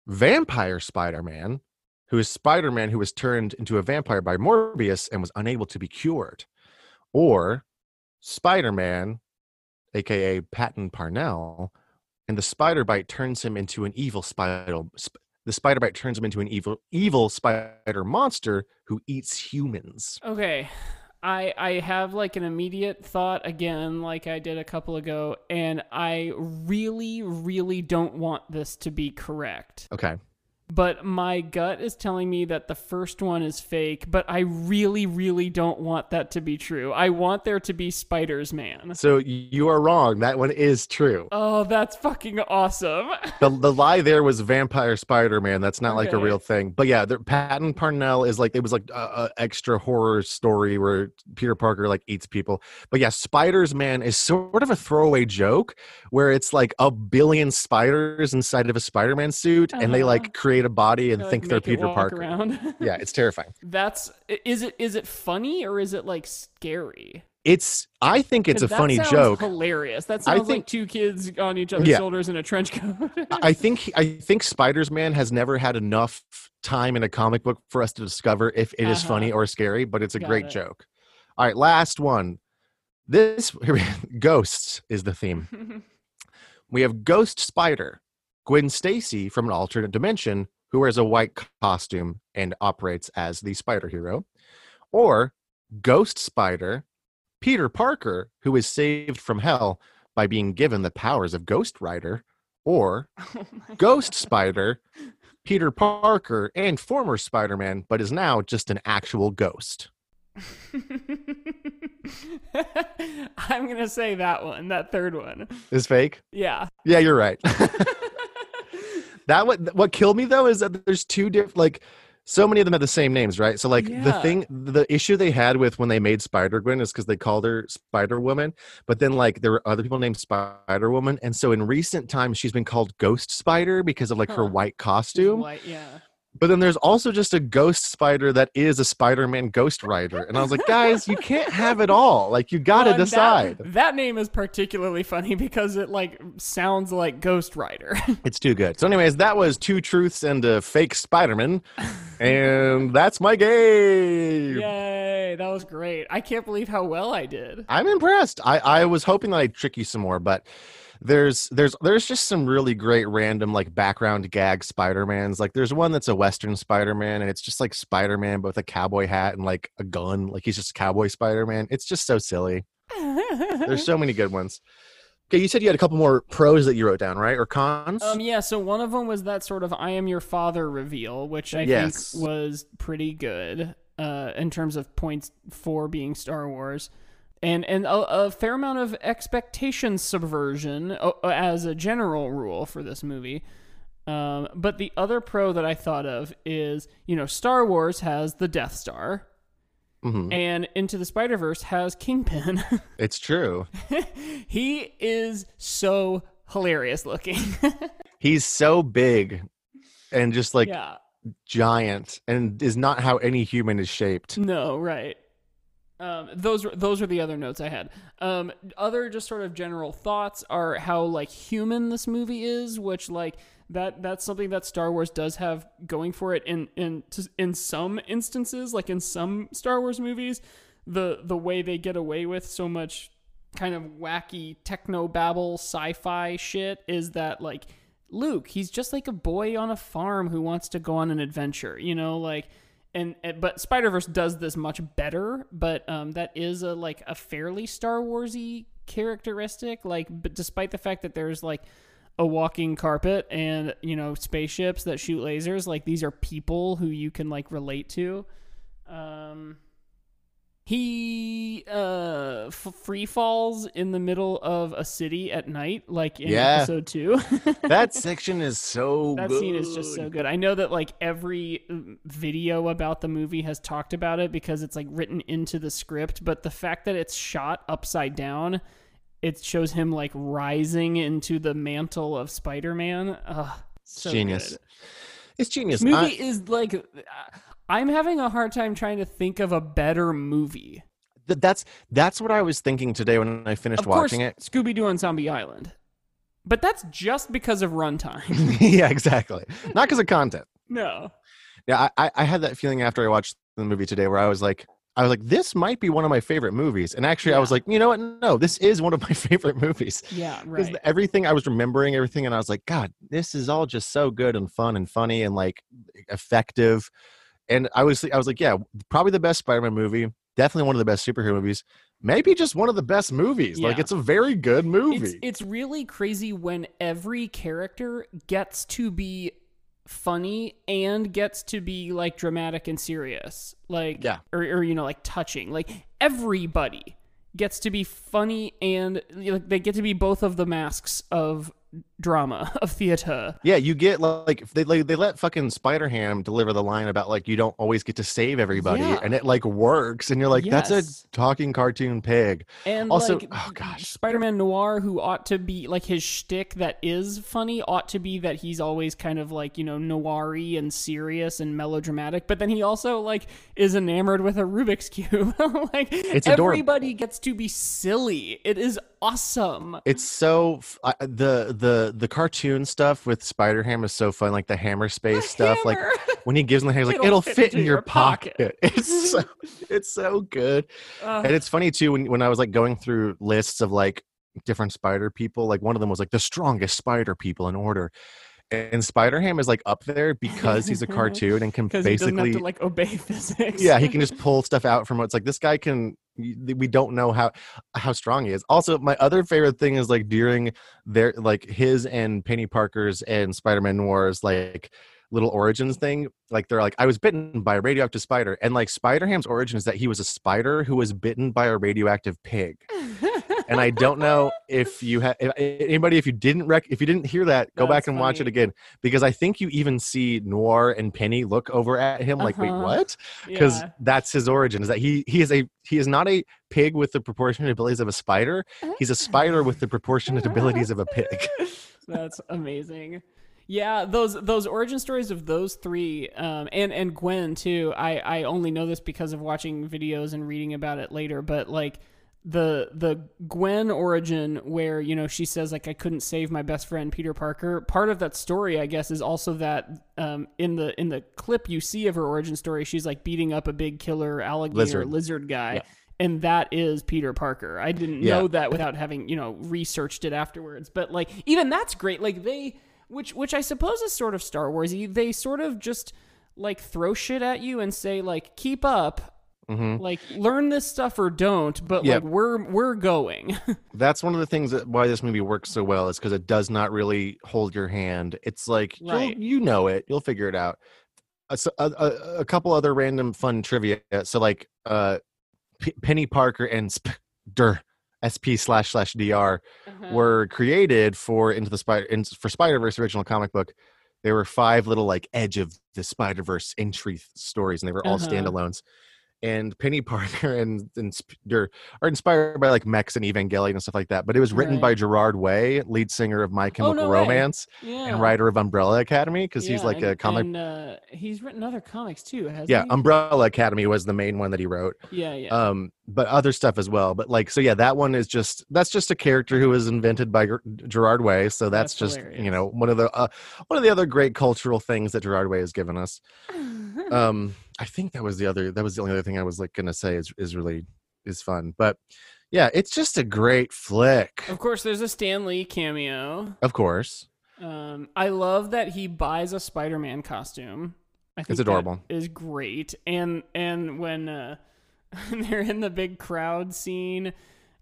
Vampire Spider-Man, who is Spider-Man who was turned into a vampire by Morbius and was unable to be cured, or Spider-Man, aka Patton Parnel, and the spider bite turns him into an evil spider. sp- The spider bite turns him into an evil, evil spider monster who eats humans. Okay. I I have like an immediate thought again like I did a couple ago and I really really don't want this to be correct. Okay. But my gut is telling me that the first one is fake, but I really really don't want that to be true. I want there to be Spiders Man. So you are wrong. That one is true. Oh, that's fucking awesome. The, the lie there was Vampire Spider-Man. That's not like a real thing. But yeah, the, Patton Parnel is like it was like a, a extra horror story where Peter Parker like eats people. But yeah, Spiders Man is sort of a throwaway joke where it's like a billion spiders inside of a Spider-Man suit, and they Uh-huh. like create a body and Like, think they're Peter Parker. around. Yeah, it's terrifying. That's is it is it funny or is it like scary? It's I think it's a funny joke. Hilarious. That I sounds like think- two kids on each other's Yeah. shoulders in a trench coat. I think I think Spiders Man has never had enough time in a comic book for us to discover if it is Uh-huh. funny or scary, but it's a Got great it. joke. All right, last one. This ghosts is the theme. We have Ghost Spider, Gwen Stacy from an alternate dimension who wears a white costume and operates as the spider hero, or Ghost Spider, Peter Parker, who is saved from hell by being given the powers of Ghost Rider, or Oh Ghost Spider, Peter Parker, and former Spider Man, but is now just an actual ghost. I'm gonna say that one, that third one. Is fake? Yeah. Yeah, you're right. that what what killed me though is that there's two different like so many of them have the same names, right? So like the thing the issue they had with when they made Spider Gwen is because they called her Spider Woman, but then like there were other people named Spider Woman, and so in recent times she's been called Ghost Spider because of like her white costume. white, yeah. But then there's also just a ghost spider that is a Spider-Man Ghost Rider, and I was like, guys, you can't have it all. Like you got to Well, and that- decide. That, name is particularly funny because it like sounds like Ghost Rider. It's too good. So, anyways, that was two truths and a fake Spider-Man, and that's my game. Yay, that was great. I can't believe how well I did. I'm impressed. I, I was hoping that I'd trick you some more, but there's there's there's just some really great random like background gag Spider-Mans. Like there's one that's a Western Spider-Man and it's just like Spider-Man but with a cowboy hat and like a gun. Like he's just a cowboy Spider-Man. It's just so silly. There's so many good ones. Okay, you said you had a couple more pros that you wrote down, right? Or cons? Um, yeah, so one of them was that sort of "I am your father" reveal, which I Yes. think was pretty good uh, in terms of points for being Star Wars, and and a, a fair amount of expectation subversion uh, as a general rule for this movie. Um, but the other pro that I thought of is, you know, Star Wars has the Death Star, Mhm. and Into the Spider Verse has Kingpin. It's true. he is so hilarious looking. He's so big and just like yeah. giant and is not how any human is shaped. No, right. Um, those those are the other notes I had. Um, other just sort of general thoughts are how like human this movie is, which like that that's something that Star Wars does have going for it in in in some instances, like in some Star Wars movies, the the way they get away with so much kind of wacky techno babble sci-fi shit is that like Luke, he's just like a boy on a farm who wants to go on an adventure, you know, like and, and but Spider Verse does this much better. But um, that is a like a fairly Star Warsy characteristic. Like, but despite the fact that there's like a walking carpet and you know spaceships that shoot lasers, like these are people who you can like relate to. Um, he uh f- free falls in the middle of a city at night, like in Yeah. episode two. That section is so that good. scene is just so good. I know that like every mm, video about the movie has talked about it because it's like written into the script, but the fact that it's shot upside down, it shows him like rising into the mantle of Spider-Man. Ugh, so genius. good. It's genius. This movie I- is like uh, I'm having a hard time trying to think of a better movie. th- that's that's what I was thinking today when I finished Of course, watching it. Scooby Doo on Zombie Island, but that's just because of runtime. yeah, exactly. Not because of content. no. Yeah, I, I I had that feeling after I watched the movie today, where I was like, I was like, this might be one of my favorite movies, and actually, I was like, you know what? No, this is one of my favorite movies. Yeah, right. Because everything I was remembering, everything, and I was like, God, this is all just so good and fun and funny and like effective. And I was, I was like, yeah, probably the best Spider-Man movie, definitely one of the best superhero movies, maybe just one of the best movies. Like, it's a very good movie. It's it's really crazy when every character gets to be funny and gets to be like dramatic and serious. Like Yeah. or or you know like touching. Like everybody gets to be funny and like they get to be both of the masks of drama of theater. Yeah, you get like they like, they let fucking Spider Ham deliver the line about like you don't always get to save everybody, Yeah. and it like works, and you're like, that's a talking cartoon pig. And Also- like, oh, gosh. Spider-Man Noir, who ought to be like his shtick that is funny, ought to be that he's always kind of like you know noiry and serious and melodramatic, but then he also like is enamored with a Rubik's cube. like It's adorable. everybody gets to be silly. It is awesome. It's so I- the the the cartoon stuff with Spider Ham is so fun, like the hammer space stuff. Like when he gives him the hammer, like It'll it'll fit fit in your your pocket. pocket. It's so it's so good. Uh, and it's funny too when when I was like going through lists of like different spider people, like one of them was like the strongest spider people in order. And Spider Ham is like up there because he's a cartoon and can because he doesn't basically have to like obey physics. yeah, he can just pull stuff out from what's like this guy can we don't know how how strong he is. Also, my other favorite thing is like during their like his and Peni Parker's and Spider-Man Noir's like little origins thing. Like they're like, I was bitten by a radioactive spider. And like Spider Ham's origin is that he was a spider who was bitten by a radioactive pig. and I don't know if you have anybody if you didn't rec if you didn't hear that, go back That's and watch it again because I think you even see Noir and Peni look over at him like, wait, Uh-huh. what? Because Yeah. that's his origin is that he he is a he is not a pig with the proportionate abilities of a spider. He's a spider with the proportionate abilities of a pig. That's amazing. Yeah, those those origin stories of those three, um, and and Gwen too. I I only know this because of watching videos and reading about it later. But like the the Gwen origin where you know she says like I couldn't save my best friend Peter Parker. Part of that story, I guess, is also that um, in the in the clip you see of her origin story, she's like beating up a big killer alligator lizard, Lizard. guy. Yeah. And that is Peter Parker. I didn't Yeah. know that without having, you know, researched it afterwards. But like even that's great. Like they which which I suppose is sort of Star Warsy. They sort of just like throw shit at you and say like keep up hmm like learn this stuff or don't but Yeah. like we're we're going That's one of the things that why this movie works so well is because it does not really hold your hand. It's like you'll- Right. you know it, you'll figure it out. A couple other random fun trivia. So like uh, P- Peni Parker and Sp- Der SP slash slash DR Uh-huh. were created for into the spider in, for Spider Verse original comic book. There were five little like edge of the Spider Verse entry th- stories, and they were all Uh-huh. standalones. And Peni Parker and, and they're- inspired by like mechs and Evangelion and stuff like that. But it was written by Gerard Way, lead singer of My Chemical no. Romance yeah and writer of Umbrella Academy, because he's like and, a comic. and, uh, he's written other comics too hasn't yeah, he? Umbrella Academy was the main one that he wrote. yeah yeah um but other stuff as well but like so yeah that one is just that's just a character who was invented by gerard way so that's, That's just you know one of the uh, one of the other great cultural things that gerard way has given us. Um i think that was the other that was the only other thing i was like gonna say is is really is fun but yeah it's just a great flick. Of course there's a stan lee cameo. Of course. Um i love that he buys a spider-man costume. I think it's adorable. is great and and when uh they're in the big crowd scene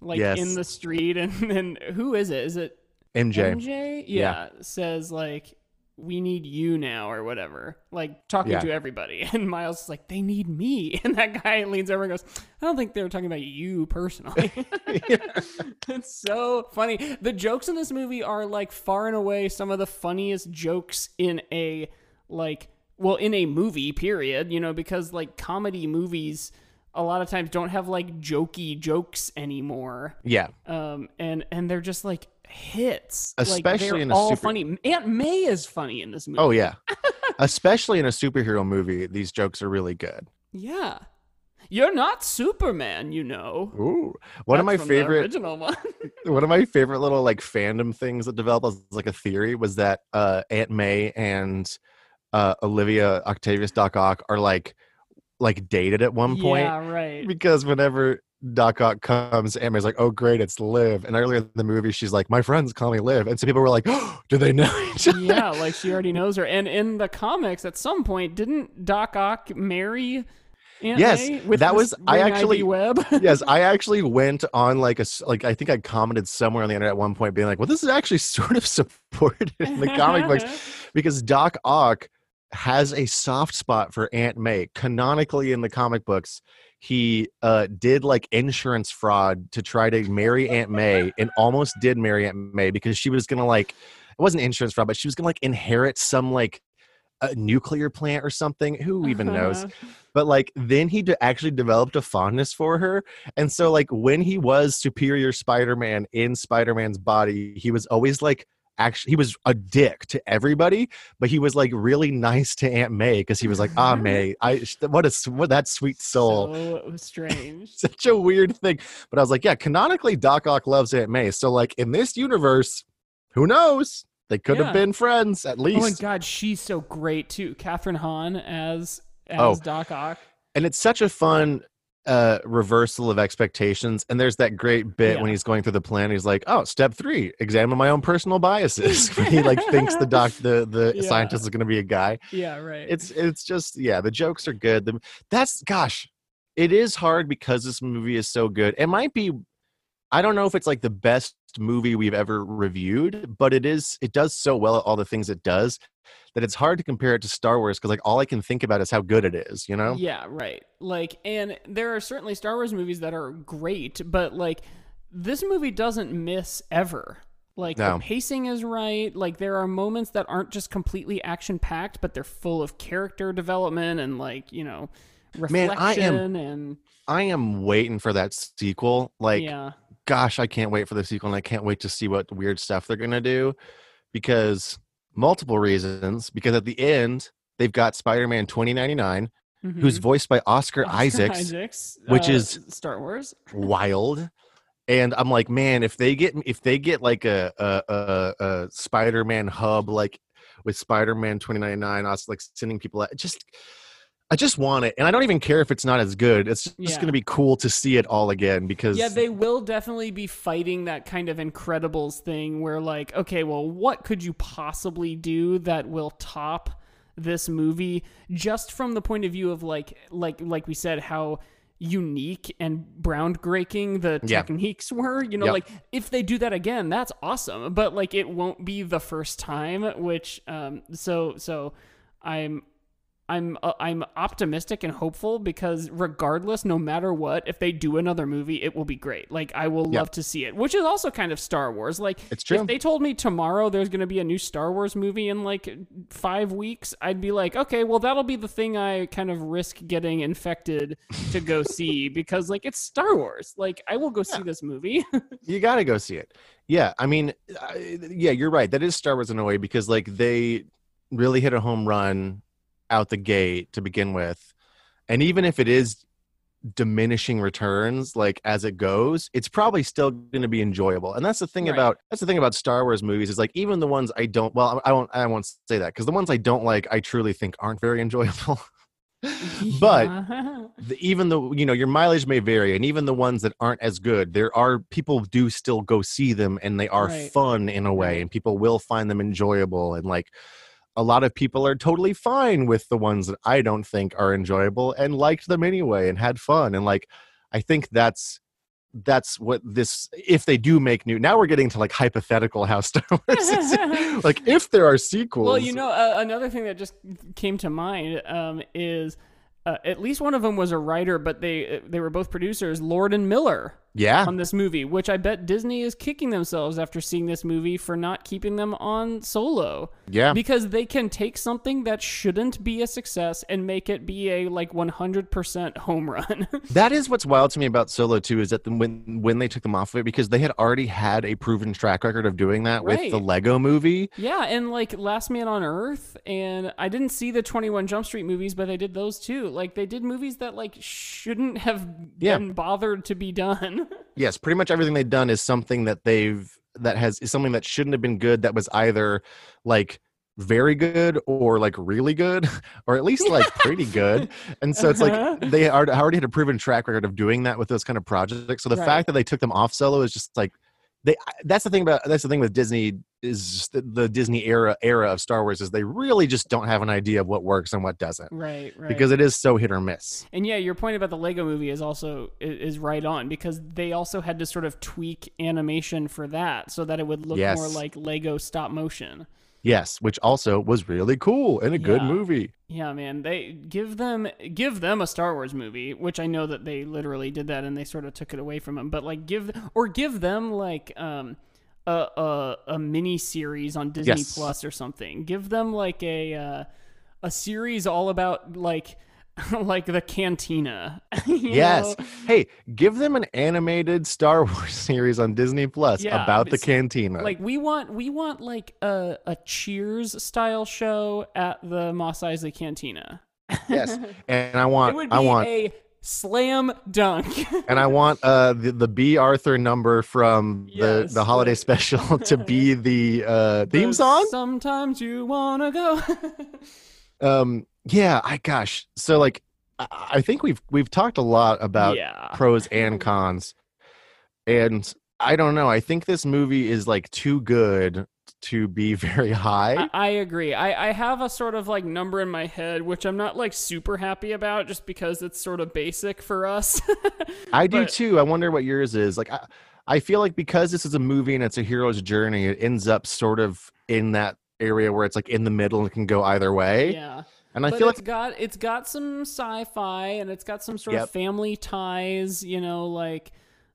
like Yes. in the street and then who is it is it mj MJ, Yeah. yeah, says like, "We need you now" or whatever, like talking Yeah. to everybody. And Miles is like, "They need me," and that guy leans over and goes, "I don't think they were talking about you personally." it's so funny. The jokes in this movie are like far and away some of the funniest jokes in a like, well, in a movie. Period. You know, because like comedy movies. A lot of times don't have like jokey jokes anymore yeah um, and and they're just like hits, Especially they're in a all super- funny. Aunt May is funny in this movie. oh yeah especially in a superhero movie these jokes are really good yeah. You're not Superman, you know. Ooh. one of my favorite original one. one of my favorite little like fandom things that developed as like a theory was that uh aunt may and uh olivia octavius doc ock are like like dated at one point Yeah, right. because whenever doc ock comes aunt may's like oh great it's liv and earlier in the movie she's like my friends call me liv and so people were like oh, do they know each other yeah, like she already knows her. And in the comics, at some point, didn't Doc Ock marry Aunt Yes, May with that was- I actually- Web? yes i actually went on like a like i think i commented somewhere on the internet at one point being like well this is actually sort of supported in the comic books because Doc Ock has a soft spot for Aunt May. Canonically in the comic books, he uh, did like insurance fraud to try to marry Aunt May and almost did marry Aunt May because she was gonna like it wasn't insurance fraud, but she was gonna like inherit some like a nuclear plant or something. Who even knows? But like then he d- actually developed a fondness for her, and so like when he was Superior Spider-Man in Spider-Man's body, he was always like actually he was a dick to everybody, but he was like really nice to Aunt May because he was like, ah, May, I what a what that sweet soul. So strange. Such a weird thing, but I was like, yeah, canonically, Doc Ock loves Aunt May, so like in this universe, who knows? They could Yeah. have been friends at least. Oh my god, she's so great too. Kathryn Hahn as as Oh. Doc Ock. and it's such a fun uh reversal of expectations and there's that great bit when he's going through the plan he's like oh step three examine my own personal biases he like thinks the doc the the Yeah. scientist is going to be a guy Yeah, right. it's it's just yeah the jokes are good the, that's gosh it is hard because this movie is so good it might be i don't know if it's like the best movie we've ever reviewed but it is it does so well at all the things it does that it's hard to compare it to star wars because like all i can think about is how good it is you know Yeah, right. Like, and there are certainly Star Wars movies that are great, but like this movie doesn't miss ever. Like No. the pacing is right. Like there are moments that aren't just completely action packed, but they're full of character development and like you know reflection Man, I am- and I am waiting for that sequel. Like, yeah, gosh, I can't wait for the sequel, and I can't wait to see what weird stuff they're gonna do, because multiple reasons. Because at the end, they've got Spider-Man 2099, who's Mhm. voiced by Oscar, Oscar Isaacs, Isaacs, which uh, is- Star Wars. wild. and I'm like, man, if they get if they get like a a, a, a Spider-Man hub like with Spider-Man 2099, us like sending people out, just I just want it, and I don't even care if it's not as good. It's just Yeah. going to be cool to see it all again because Yeah, they will definitely be fighting that kind of Incredibles thing where, like, okay, well, what could you possibly do that will top this movie just from the point of view of like, like, like we said, how unique and groundbreaking the Yeah. techniques were. You know, Yep. like if they do that again, that's awesome. But like, it won't be the first time. Which, um, so so, I'm I'm uh, I'm optimistic and hopeful because regardless, no matter what, if they do another movie, it will be great. Like I will Yeah. love to see it, which is also kind of Star Wars. Like It's true. if they told me tomorrow there's going to be a new Star Wars movie in like five weeks, I'd be like, okay, well that'll be the thing I kind of risk getting infected to go see because like it's Star Wars. Like I will go see this movie. you got to go see it. Yeah, I mean, I, yeah, you're right. That is Star Wars in a way because like they really hit a home run out the gate to begin with, and even if it is diminishing returns like as it goes it's probably still going to be enjoyable and that's the thing Right. about that's the thing about star wars movies is like even the ones i don't well i won't i won't say that because the ones i don't like i truly think aren't very enjoyable but Yeah. the, even though you know your mileage may vary and even the ones that aren't as good there are people do still go see them and they are Right. fun in a way and people will find them enjoyable and like a lot of people are totally fine with the ones that i don't think are enjoyable and liked them anyway and had fun and like i think that's that's what this if they do make new now we're getting to like hypothetical how star wars is like if there are sequels Well, you know, uh, another thing that just came to mind um, is uh, at least one of them was a writer, but they they were both producers, Lord and Miller, yeah on this movie. Which I bet Disney is kicking themselves after seeing this movie for not keeping them on Solo, yeah because they can take something that shouldn't be a success and make it be a like 100% home run. That is what's wild to me about Solo too. Is that the, when when they took them off of it because they had already had a proven track record of doing that with the Lego Movie. Yeah, and like Last Man on Earth, and I didn't see the Twenty One Jump Street movies, but they did those too. Like they did movies that like shouldn't have Yeah. been bothered to be done. Yes, pretty much everything they've done is something that they've that has is something that shouldn't have been good. That was either like very good or like really good or at least like pretty good and so it's Uh-huh. like they are- already had a proven track record of doing that with those kind of projects so the Right. fact that they took them off solo is just like they that's the thing about that's the thing with disney is the, the disney era era of star wars is they really just don't have an idea of what works and what doesn't right, right. because it is so hit or miss and yeah, your point about the Lego movie is also is right on because they also had to sort of tweak animation for that so that it would look Yes. more like Lego stop motion. Yes which also was really cool and a good movie Yeah, man. They give them give them a Star Wars movie, which I know that they literally did that and they sort of took it away from them. But like give or give them like um a a, a mini series on Disney Yes. Plus or something. Give them like a uh, a series all about like like the cantina. Yes. know? Hey, give them an animated Star Wars series on Disney Plus Yeah, about the cantina. Like we want we want like a a Cheers style show at the Mos Eisley Cantina. yes. And I want I want a slam dunk. and I want uh the, the Bea Arthur number from the Yes, the holiday special to be the uh theme The song. Sometimes you wanna go. Um yeah, I gosh. So like I, think we've we've talked a lot about yeah. pros and cons. And I don't know. I think this movie is like too good to be very high. I, I agree. I, I have a sort of like number in my head, which I'm not like super happy about just because it's sort of basic for us. I do But- too. I wonder what yours is. Like I, I feel like because this is a movie and it's a hero's journey, it ends up sort of in that area where it's like in the middle and can go either way. yeah. And I but feel it's like got it's got some sci-fi and it's got some sort Yep. of family ties, you know, like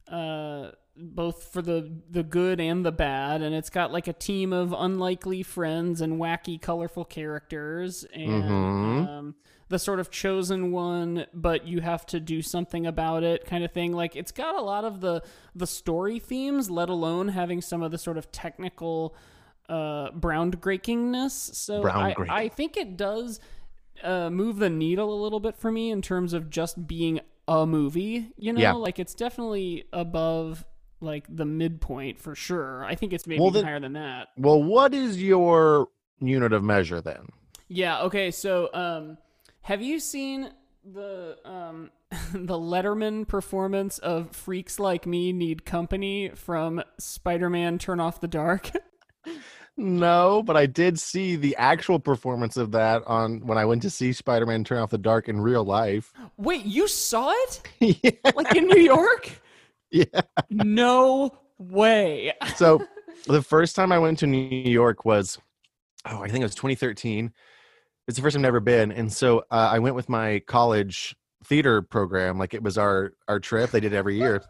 uh both for the the good and the bad. And it's got like a team of unlikely friends and wacky colorful characters. And Mhm. um the sort of chosen one but you have to do something about it kind of thing. Like it's got a lot of the the story themes let alone having some of the sort of technical uh groundbreakingness. So I, I think it does uh, move the needle a little bit for me in terms of just being a movie. You know, Yeah. like it's definitely above like the midpoint for sure. I think it's maybe Well, then- higher than that. Well, what is your unit of measure then? Yeah. Okay. So, um, have you seen the um the Letterman performance of "Freaks Like Me Need Company" from Spider-Man: Turn Off the Dark? No, but I did see the actual performance of that on when I went to see Spider-Man Turn Off the Dark in real life. Wait, you saw it? yeah. Like in New York? Yeah. No way. So the first time I went to New York was, oh, I think it was 2013. It's the first time I've ever been, and so uh, I went with my college theater program. Like it was our our trip. They did it every year.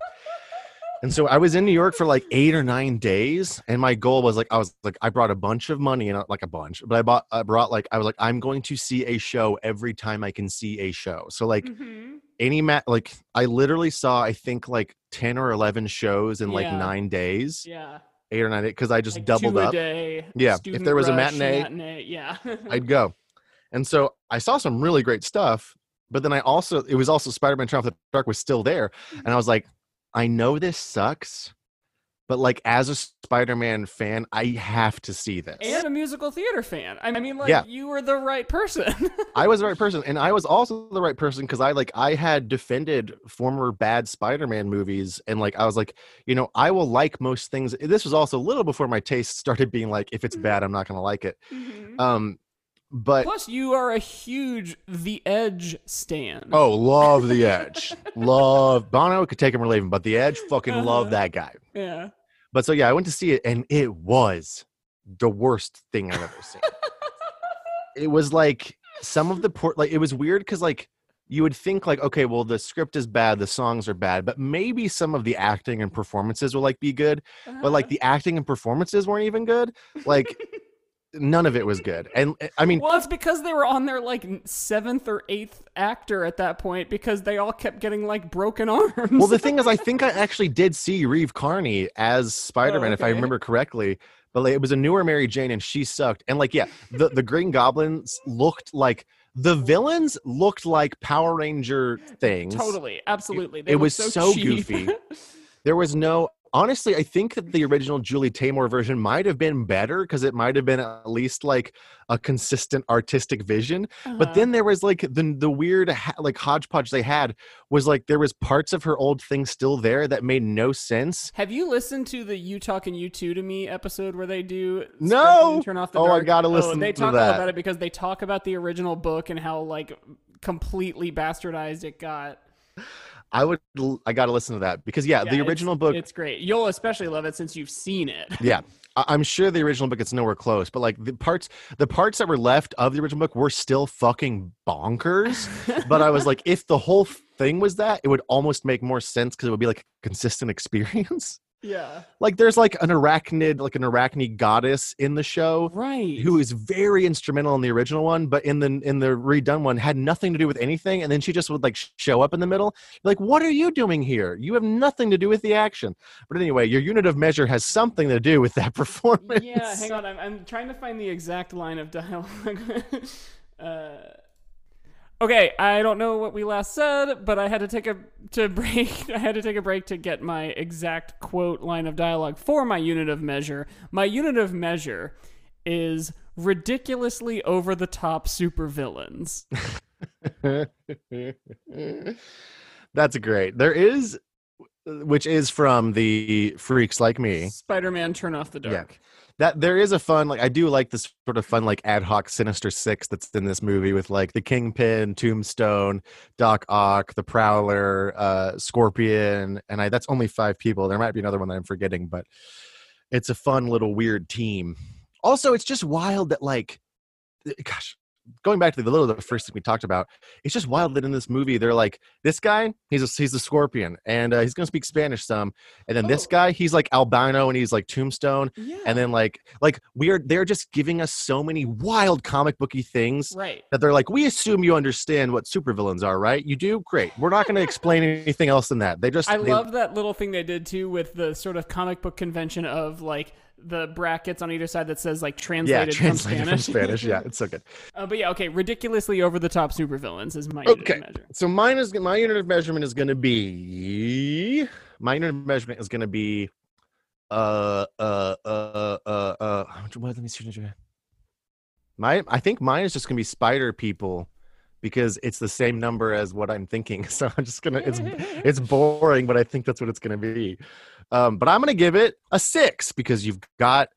And so I was in New York for like eight or nine days, and my goal was like I was like I brought a bunch of money and like a bunch, but I bought I brought like I was like I'm going to see a show every time I can see a show. So like Mhm. any mat like I literally saw I think like ten or eleven shows in like nine days, Yeah. eight or nine because I just Like doubled up. day. Yeah, if there was a rush, matinee, yeah. I'd go. And so I saw some really great stuff, but then I also it was also Spider-Man Turn Off the Dark was still there, and I was like, I know this sucks, but like as a Spider-Man fan, I have to see this. and a musical theater fan. I mean, like Yeah. you were the right person. I was the right person, and I was also the right person because I like I had defended former bad Spider-Man movies, and like I was like, you know, I will like most things. This was also a little before my taste started being like, if it's bad, I'm not gonna like it. Um, but Plus, you are a huge The Edge stan. oh, love the Edge, love Bono could take him or leave him, but the Edge, fucking love Uh-huh. that guy. yeah. But so yeah, I went to see it, and it was the worst thing I've ever seen. it was like some of the port, like it was weird because like you would think like okay, well the script is bad, the songs are bad, but maybe some of the acting and performances will like be good, but like the acting and performances weren't even good. Like none of it was good, and uh, I mean. Well, it's because they were on their like seventh or eighth actor at that point because they all kept getting like broken arms. Well, the thing is, I think I actually did see Reeve Carney as Spider Man, if I remember correctly. But like, it was a newer Mary Jane, and she sucked. And like, yeah, the the Green Goblins looked like the villains looked like Power Ranger things. totally, absolutely. They it was so cheap. goofy. There was no. Honestly, I think that the original Julie Taymor version might have been better because it might have been at least like a consistent artistic vision. But Uh-huh. then there was like the the weird ha- like hodgepodge they had was like there was parts of her old thing still there that made no sense. Have you listened to the "You Talking You Two to Me" episode where they do No! Turn off the Oh, I gotta listen they to talk about it because they talk about the original book and how like completely bastardized it got. I would I got to listen to that because yeah, Yeah, the it's- original book It's great. You'll especially love it since you've seen it. yeah. I'm sure the original book it's nowhere close, but like the parts the parts that were left of the original book were still fucking bonkers. but I was like if the whole thing was that, it would almost make more sense cuz it would be like a consistent experience. Yeah. like there's like an arachnid like an arachnid goddess in the show Right. who is very instrumental in the original one but in the in the redone one had nothing to do with anything and then she just would like show up in the middle like what are you doing here you have nothing to do with the action but anyway your unit of measure has something to do with that performance Yeah, hang on. I'm, I'm trying to find the exact line of dialogue. uh, okay, I don't know what we last said, but I had to take a to break. I had to take a break to get my exact quote line of dialogue for my unit of measure. My unit of measure is ridiculously over the top supervillains. that's great there is which is from the freaks like me Spider-Man, turn off the Yeah. That there is a fun like i do like this sort of fun like ad hoc sinister six that's in this movie with like the kingpin tombstone doc ock the prowler uh scorpion and i that's only five people. There might be another one that i'm forgetting but it's a fun little weird team. Also it's just wild that like gosh going back to the little the first thing we talked about it's just wild that in this movie they're like this guy he's a he's a scorpion and uh, he's gonna speak spanish some and then this Oh. guy he's like albino and he's like tombstone Yeah. and then like like we are they're just giving us so many wild comic booky things right. that they're like we assume you understand what supervillains are right you do great we're not to explain anything else than that they just I they- love that little thing they did too with the sort of comic book convention of like the brackets on either side that says like translated, yeah translated, from from Spanish. spanish yeah it's so good uh, but yeah, okay, ridiculously over the top supervillains is my unit Okay. so mine is my unit of measurement is going to be my unit of measurement is going to be uh uh uh uh uh what let me see my i think mine is just going to be spider people because it's the same number as what i'm thinking. So i'm just gonna it's it's boring but i think that's what it's to be. Um but i'm to give it a six because you've got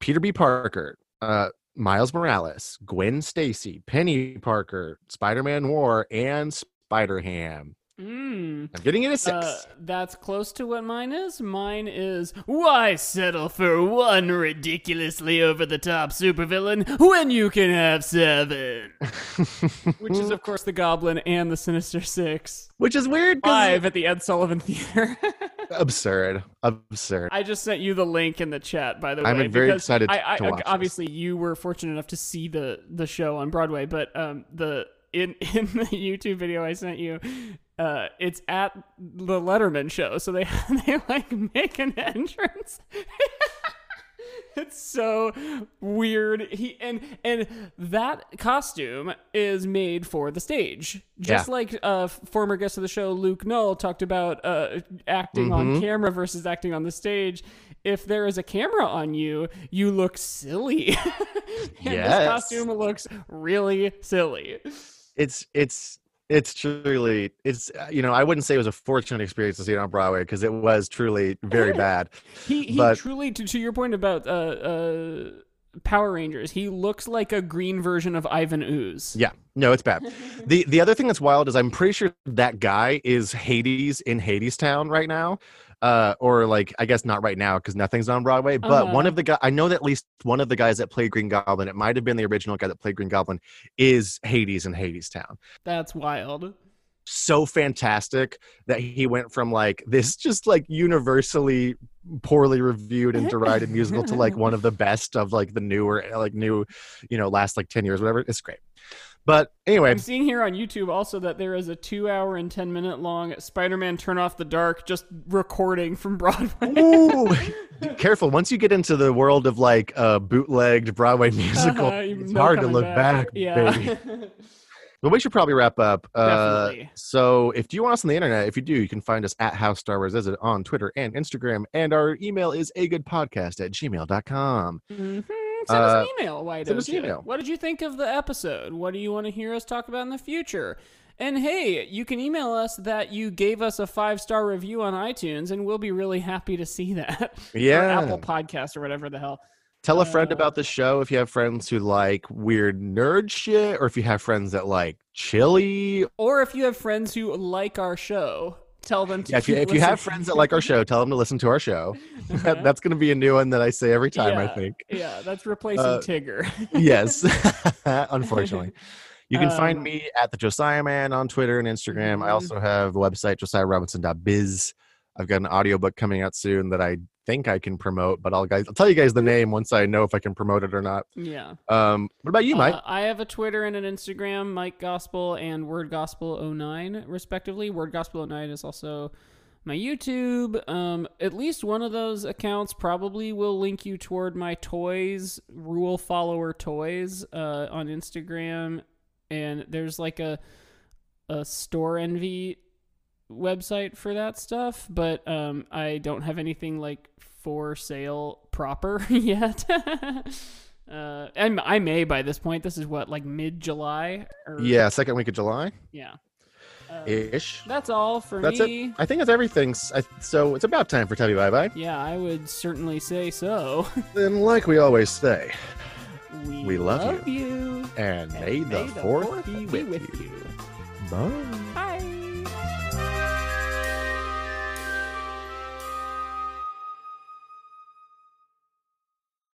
peter b. Parker uh miles morales gwen stacy Peni Parker Spider-Man Noir and spider-ham Mm. I'm getting it a six. Uh, that's close to what mine is. Mine is why settle for one ridiculously over the top supervillain when you can have seven? Which is, of course, the Goblin and the Sinister Six. Which is weird. 'cause- Live at the Ed Sullivan Theater. Absurd. Absurd. I just sent you the link in the chat, by the way. I'm very excited I, I, to watch this. Obviously, you were fortunate enough to see the the show on Broadway, but um, the in in the YouTube video I sent you, uh, it's at the Letterman show, so they they like make an entrance. It's so weird. He and and that costume is made for the stage, just Yeah. like uh, former guest of the show Luke Null talked about uh, acting on Mhm. camera versus acting on the stage. If there is a camera on you, you look silly. and Yes. this costume looks really silly. It's it's it's truly it's uh, you know I wouldn't say it was a fortunate experience to see it on Broadway because it was truly very bad. He he But- truly to, to your point about uh, uh, Power Rangers, he looks like a green version of Ivan Ooze. Yeah, no, it's bad. the The other thing that's wild is I'm pretty sure that guy is Hades in Hadestown right now. Uh, or like I guess not right now because nothing's on Broadway. But Uh-huh. one of the guy I know that at least one of the guys that played Green Goblin, it might have been the original guy that played Green Goblin, is Hades in Hadestown. That's wild. so fantastic that he went from like this just like universally poorly reviewed and derided musical to like one of the best of like the newer like new you know last like 10 years whatever it's great but anyway I'm seeing here on YouTube also that there is a two hour and 10 minute long Spider Man Turn Off the Dark just recording from Broadway. ooh, careful once you get into the world of like uh bootlegged broadway musical Uh-huh, it's no hard to look back, Yeah. baby But we should probably wrap up. Uh, so if you want us on the internet, if you do, you can find us at How Star Wars Is It on Twitter and Instagram. And our email is a good podcast at gmail.com. Mhm. Send us Uh, an email. Why send don't us an you? email. What did you think of the episode? What do you want to hear us talk about in the future? And hey, you can email us that you gave us a five star review on iTunes, and we'll be really happy to see that. Yeah. or Apple Podcast or whatever the hell. Tell a friend Uh, about the show if you have friends who like weird nerd shit, or if you have friends that like chili. Or if you have friends who like our show, tell them to. Yeah, if you, if you have friends that like our show, tell them to listen to our show. That- That's going to be a new one that I say every time, I think. Yeah, that's replacing Uh, Tigger. yes unfortunately you can find Um, me at the josiah man on twitter and instagram i Mhm. also have the website josiahrobinson.biz i've got an audiobook coming out soon that i think i can promote but i'll guys i'll tell you guys the name once i know if i can promote it or not yeah. um what about you mike Uh, I have a Twitter and an Instagram, Mike Gospel and Word Gospel 09, respectively. Word Gospel 09 is also my YouTube. Um, at least one of those accounts probably will link you toward my toys, Rule Follower Toys, uh, on Instagram. And there's like a a Storenvy website for that stuff, but um, I don't have anything like for sale proper yet. uh, and I may by this point. This is what like mid July. yeah second week of july Yeah. Uh, ish that's all for that's me. it i think that's everything I, so it's about time for you bye bye Yeah, I would certainly say so. then like we always say we, We love you. and and may the, may the fourth, fourth be be with, with you you. bye